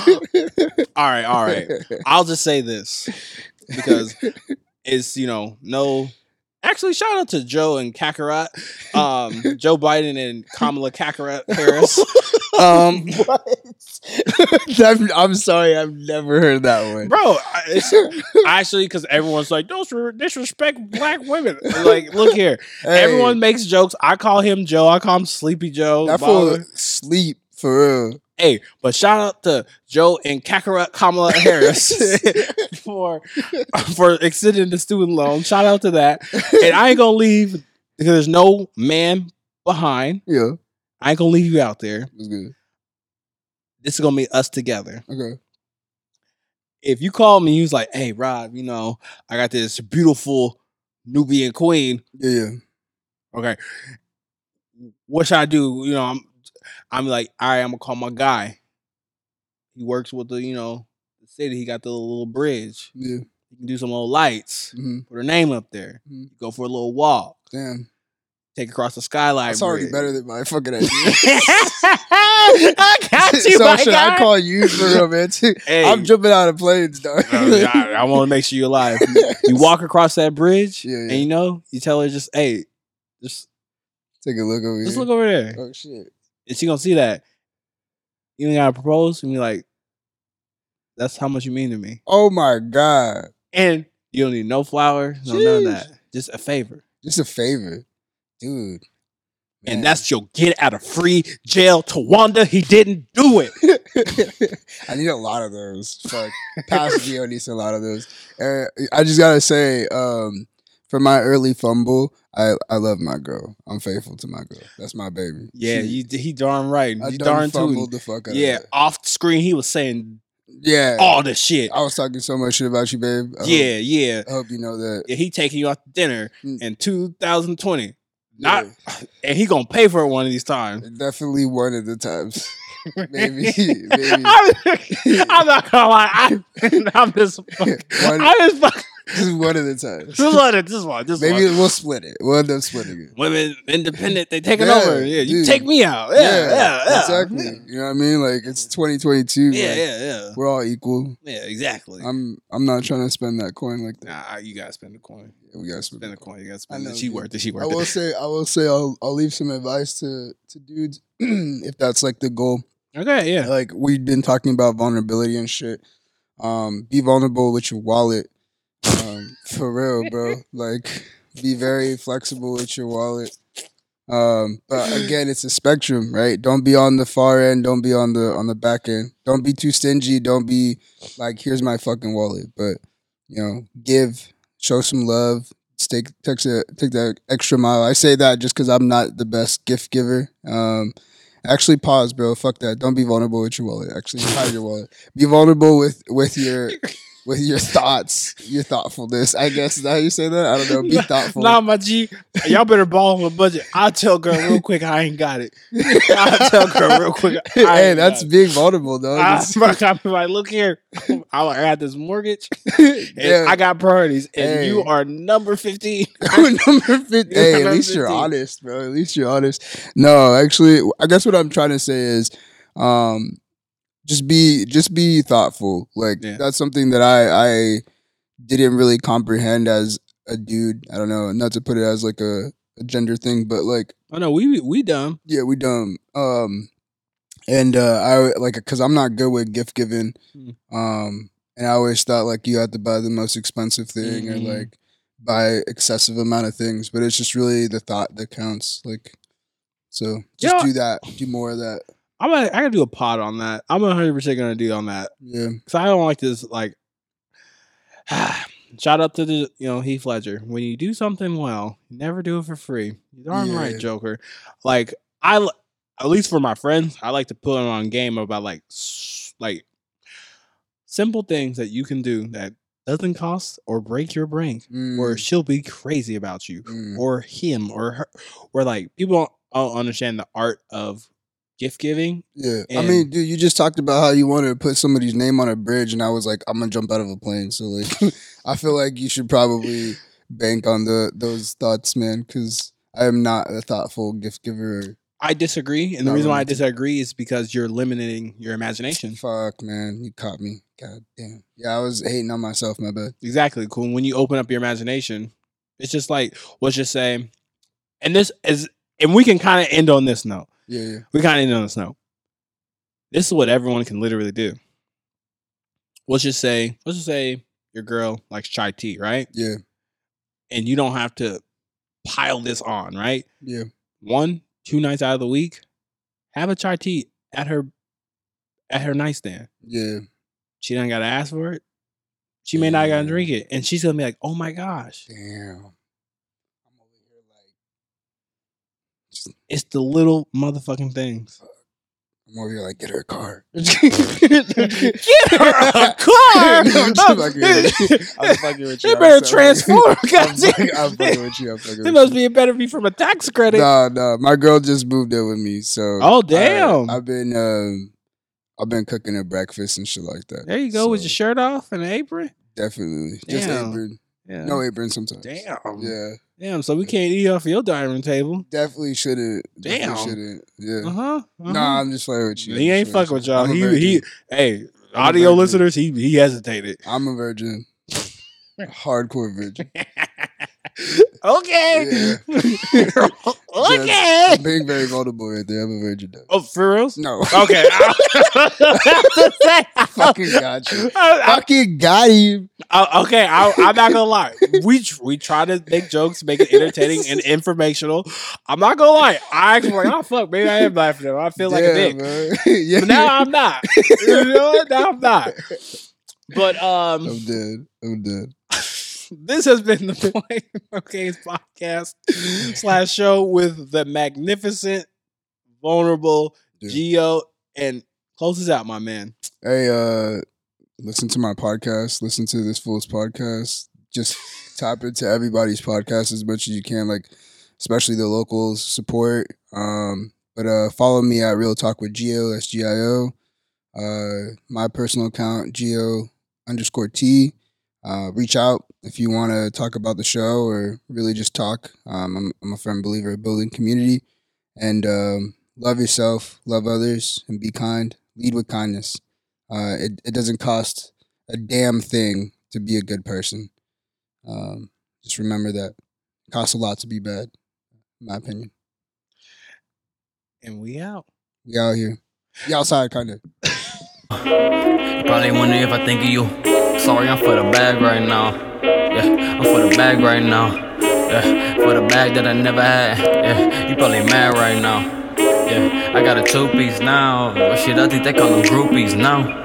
all right, all right. I'll just say this because it's you know no. Actually, shout out to Joe and Kakarot, um, (laughs) Joe Biden and Kamala Kakarot Harris. (laughs) Um, I'm, (laughs) I'm sorry, I've never heard that one. bro, I- actually because everyone's like, "Don't disrespect black women." Like, look here, Hey, everyone makes jokes. I call him Joe. I call him Sleepy Joe. that blah, blah. fool sleep for real. Hey, but shout out to Joe and Kakarot Kamala (laughs) Harris (laughs) for for extending the student loan. Shout out to that. And I ain't gonna leave because there's no man behind. Yeah, I ain't gonna leave you out there. that's good. This is gonna be us together. Okay. If you call me, you was like, "Hey, Rob, you know, I got this beautiful Nubian queen. Yeah, yeah. Okay, what should I do? You know, I'm, I'm like, all right, I'm gonna call my guy. He works with the, you know, the city. He got the little bridge. Yeah. You can do some little lights. hmm Put her name up there. Mhm. Go for a little walk. Damn. Take across the skyline. That's already better than my fucking (laughs) idea. I got (laughs) you, so my should guy. I call you for romantic? (laughs) Hey, I'm jumping out of planes, dog. uh, I, want to make sure you're alive. You walk across that bridge, Yeah, yeah. and you know, you tell her just, hey, just, Take a look over here. just here. look over there, Oh shit. And she gonna see that. You ain't gotta propose, and be like, that's how much you mean to me. Oh my god. And you don't need no flowers, no none of that. Just a favor. Just a favor, dude. And that's your get out of free jail to Wanda. He didn't do it. (laughs) I need a lot of those. Fuck. Past Gio needs a lot of those. I just gotta say, um, for my early fumble, I, I love my girl. I'm faithful to my girl. That's my baby. Yeah, She- you, he darn right. I He darn fumbled too. the fuck out Yeah, off screen, he was saying Yeah. all the shit. I was talking so much shit about you, babe. I hope- yeah, yeah. I hope you know that. Yeah, he taking you out to dinner Mm. in 2020. Not, Yeah. (sighs) and he gonna pay for it one of these times. Definitely one of the times. (laughs) maybe, (laughs) maybe. I'm, I'm not gonna lie. I, (laughs) I'm just, fucking, One- I just, fucking, (laughs) Just one of the times. just one, just one, just Maybe one. we'll split it. We'll end up splitting it. Women independent, they taking Yeah, over. Yeah, you dude. take me out. Yeah, yeah, yeah. exactly. You know what I mean? Like it's 2022. Yeah, like, yeah, yeah. We're all equal. Yeah, exactly. I'm I'm not trying to spend that coin like that. Nah, you gotta spend the coin. We gotta spend Spend the coin. You gotta I spend know, it. She dude. worth it. She I will it. say I will say I'll I'll leave some advice to to dudes (clears throat) if that's like the goal. Okay, yeah. Like we've been talking about vulnerability and shit. Um, be vulnerable with your wallet. Um, for real, bro. Like be very flexible with your wallet. Um, but again, it's a spectrum, right? Don't be on the far end. Don't be on the on the back end. Don't be too stingy. Don't be like, here's my fucking wallet. But you know, give, show some love, take take that take that extra mile. I say that just because I'm not the best gift giver. Um, actually, pause, bro. Fuck that. Don't be vulnerable with your wallet. Actually, hide your wallet. Be vulnerable with with your (laughs) with your thoughts, your thoughtfulness. I guess is that how you say that. I don't know. Be thoughtful. Nah, my G, y'all better ball on a budget. I'll tell girl real quick I ain't got it. I'll tell girl real quick. I (laughs) hey, that's got it. being vulnerable, though. I, Just- I'm like, look here, I got this mortgage, (laughs) and. I got priorities, and Hey. you are number fifteen. (laughs) number fifteen. Hey, at least you're honest, bro. At least you're honest. No, actually, I guess what I'm trying to say is um just be just be thoughtful. Like Yeah. that's something that I I didn't really comprehend as a dude. I don't know, not to put it as like a, a gender thing, but like I oh, no, we we dumb. yeah, we dumb. Um and uh I like cuz I'm not good with gift giving. Hmm. Um and I always thought like you had to buy the most expensive thing Mhm. or like buy excessive amount of things, but it's just really the thought that counts. Like so just Yeah. do that. Do more of that. I'm gonna, I gotta do a pod on that. I'm 100 percent gonna do on that Yeah. because I don't like this. Like, (sighs) shout out to the you know Heath Ledger. When you do something well, you never do it for free. You're darn right, Joker. Like I, at least for my friends, I like to put them on game about like like simple things that you can do that doesn't cost or break your brain, or Mm, she'll be crazy about you, mm. or him, or her, or like people don't understand the art of gift giving. Yeah. I mean, dude, you just talked about how you wanted to put somebody's name on a bridge and I was like, I'm gonna jump out of a plane. So like (laughs) I feel like you should probably bank on the those thoughts, man, because I am not a thoughtful gift giver. I disagree, and the reason why I disagree is because you're limiting your imagination. Fuck, man, you caught me. God damn. Yeah, I was hating on myself. My bad. Exactly. Cool. When you open up your imagination, it's just like let's just say, and this is, and we can kind of end on this note. Yeah, yeah. We kind of end on this note. This is what everyone can literally do. Let's just say, let's just say your girl likes chai tea, right? Yeah, And you don't have to pile this on, right? yeah. One, two nights out of the week, have a chai tea at her at her nightstand. Yeah. She don't gotta ask for it. She may not gotta drink it. And she's gonna be like, oh my gosh. Damn. I'm over here like just, It's the little motherfucking things. I'm over here like get her a car. (laughs) Get her a car. No, (laughs) I'm just fucking with you. I'm fucking with you. (laughs) They better transform. I'm fucking. I'm fucking with you. I'm fucking with must you. be better be from a tax credit. No, no. My girl just moved in with me, so Oh damn. I've been um I've been cooking her breakfast and shit like that. there you go with your shirt off and an apron. Definitely. Just Damn. apron. Yeah. No apron sometimes. Damn. Yeah. Damn. So we can't eat off your dining table. Definitely shouldn't. Damn. Definitely shouldn't. Yeah. Uh huh. Nah, I'm just playing with you. He ain't fucking with y'all. He he. Hey, I'm audio listeners, he he hesitated. I'm a virgin. (laughs) Hardcore virgin. (laughs) okay. Yeah. (laughs) okay. I'm being very vulnerable right there. I'm a virgin though. Oh, for reals? No. Okay. (laughs) (laughs) Fucking got you. I- I- Fucking got you. I- okay, I, I'm not gonna lie. We we try to make jokes, make it entertaining and informational. I'm not gonna lie. I actually like, oh fuck, maybe I am laughing. at. I feel like a dick. man. yeah. But now I'm not. You know what? Now I'm not. But um, I'm dead. I'm dead. This has been the (laughs) Plain Okays podcast slash show with the magnificent, vulnerable Yeah. Gio and closes out, my man. Hey, uh, listen to my podcast. Listen to this fool's podcast. Just tap into everybody's podcast as much as you can, like especially the locals support. Um, but uh, follow me at Real Talk with Gio. That's G I O. Uh, my personal account Gio underscore T. Uh, reach out if you want to talk about the show or really just talk. Um, I'm, I'm a firm believer of building community and um, love yourself, love others, and be kind. Lead with kindness. Uh, it, it doesn't cost a damn thing to be a good person. Um, just remember that. It costs a lot to be bad, in my opinion. And we out. We out here. We outside, kind of. (laughs) Probably wondering if I think of you. Sorry, I'm for the bag right now. Yeah, I'm for the bag right now. Yeah, for the bag that I never had. Yeah, you probably mad right now. Yeah, I got a two piece now. Shit, I think they call them groupies now.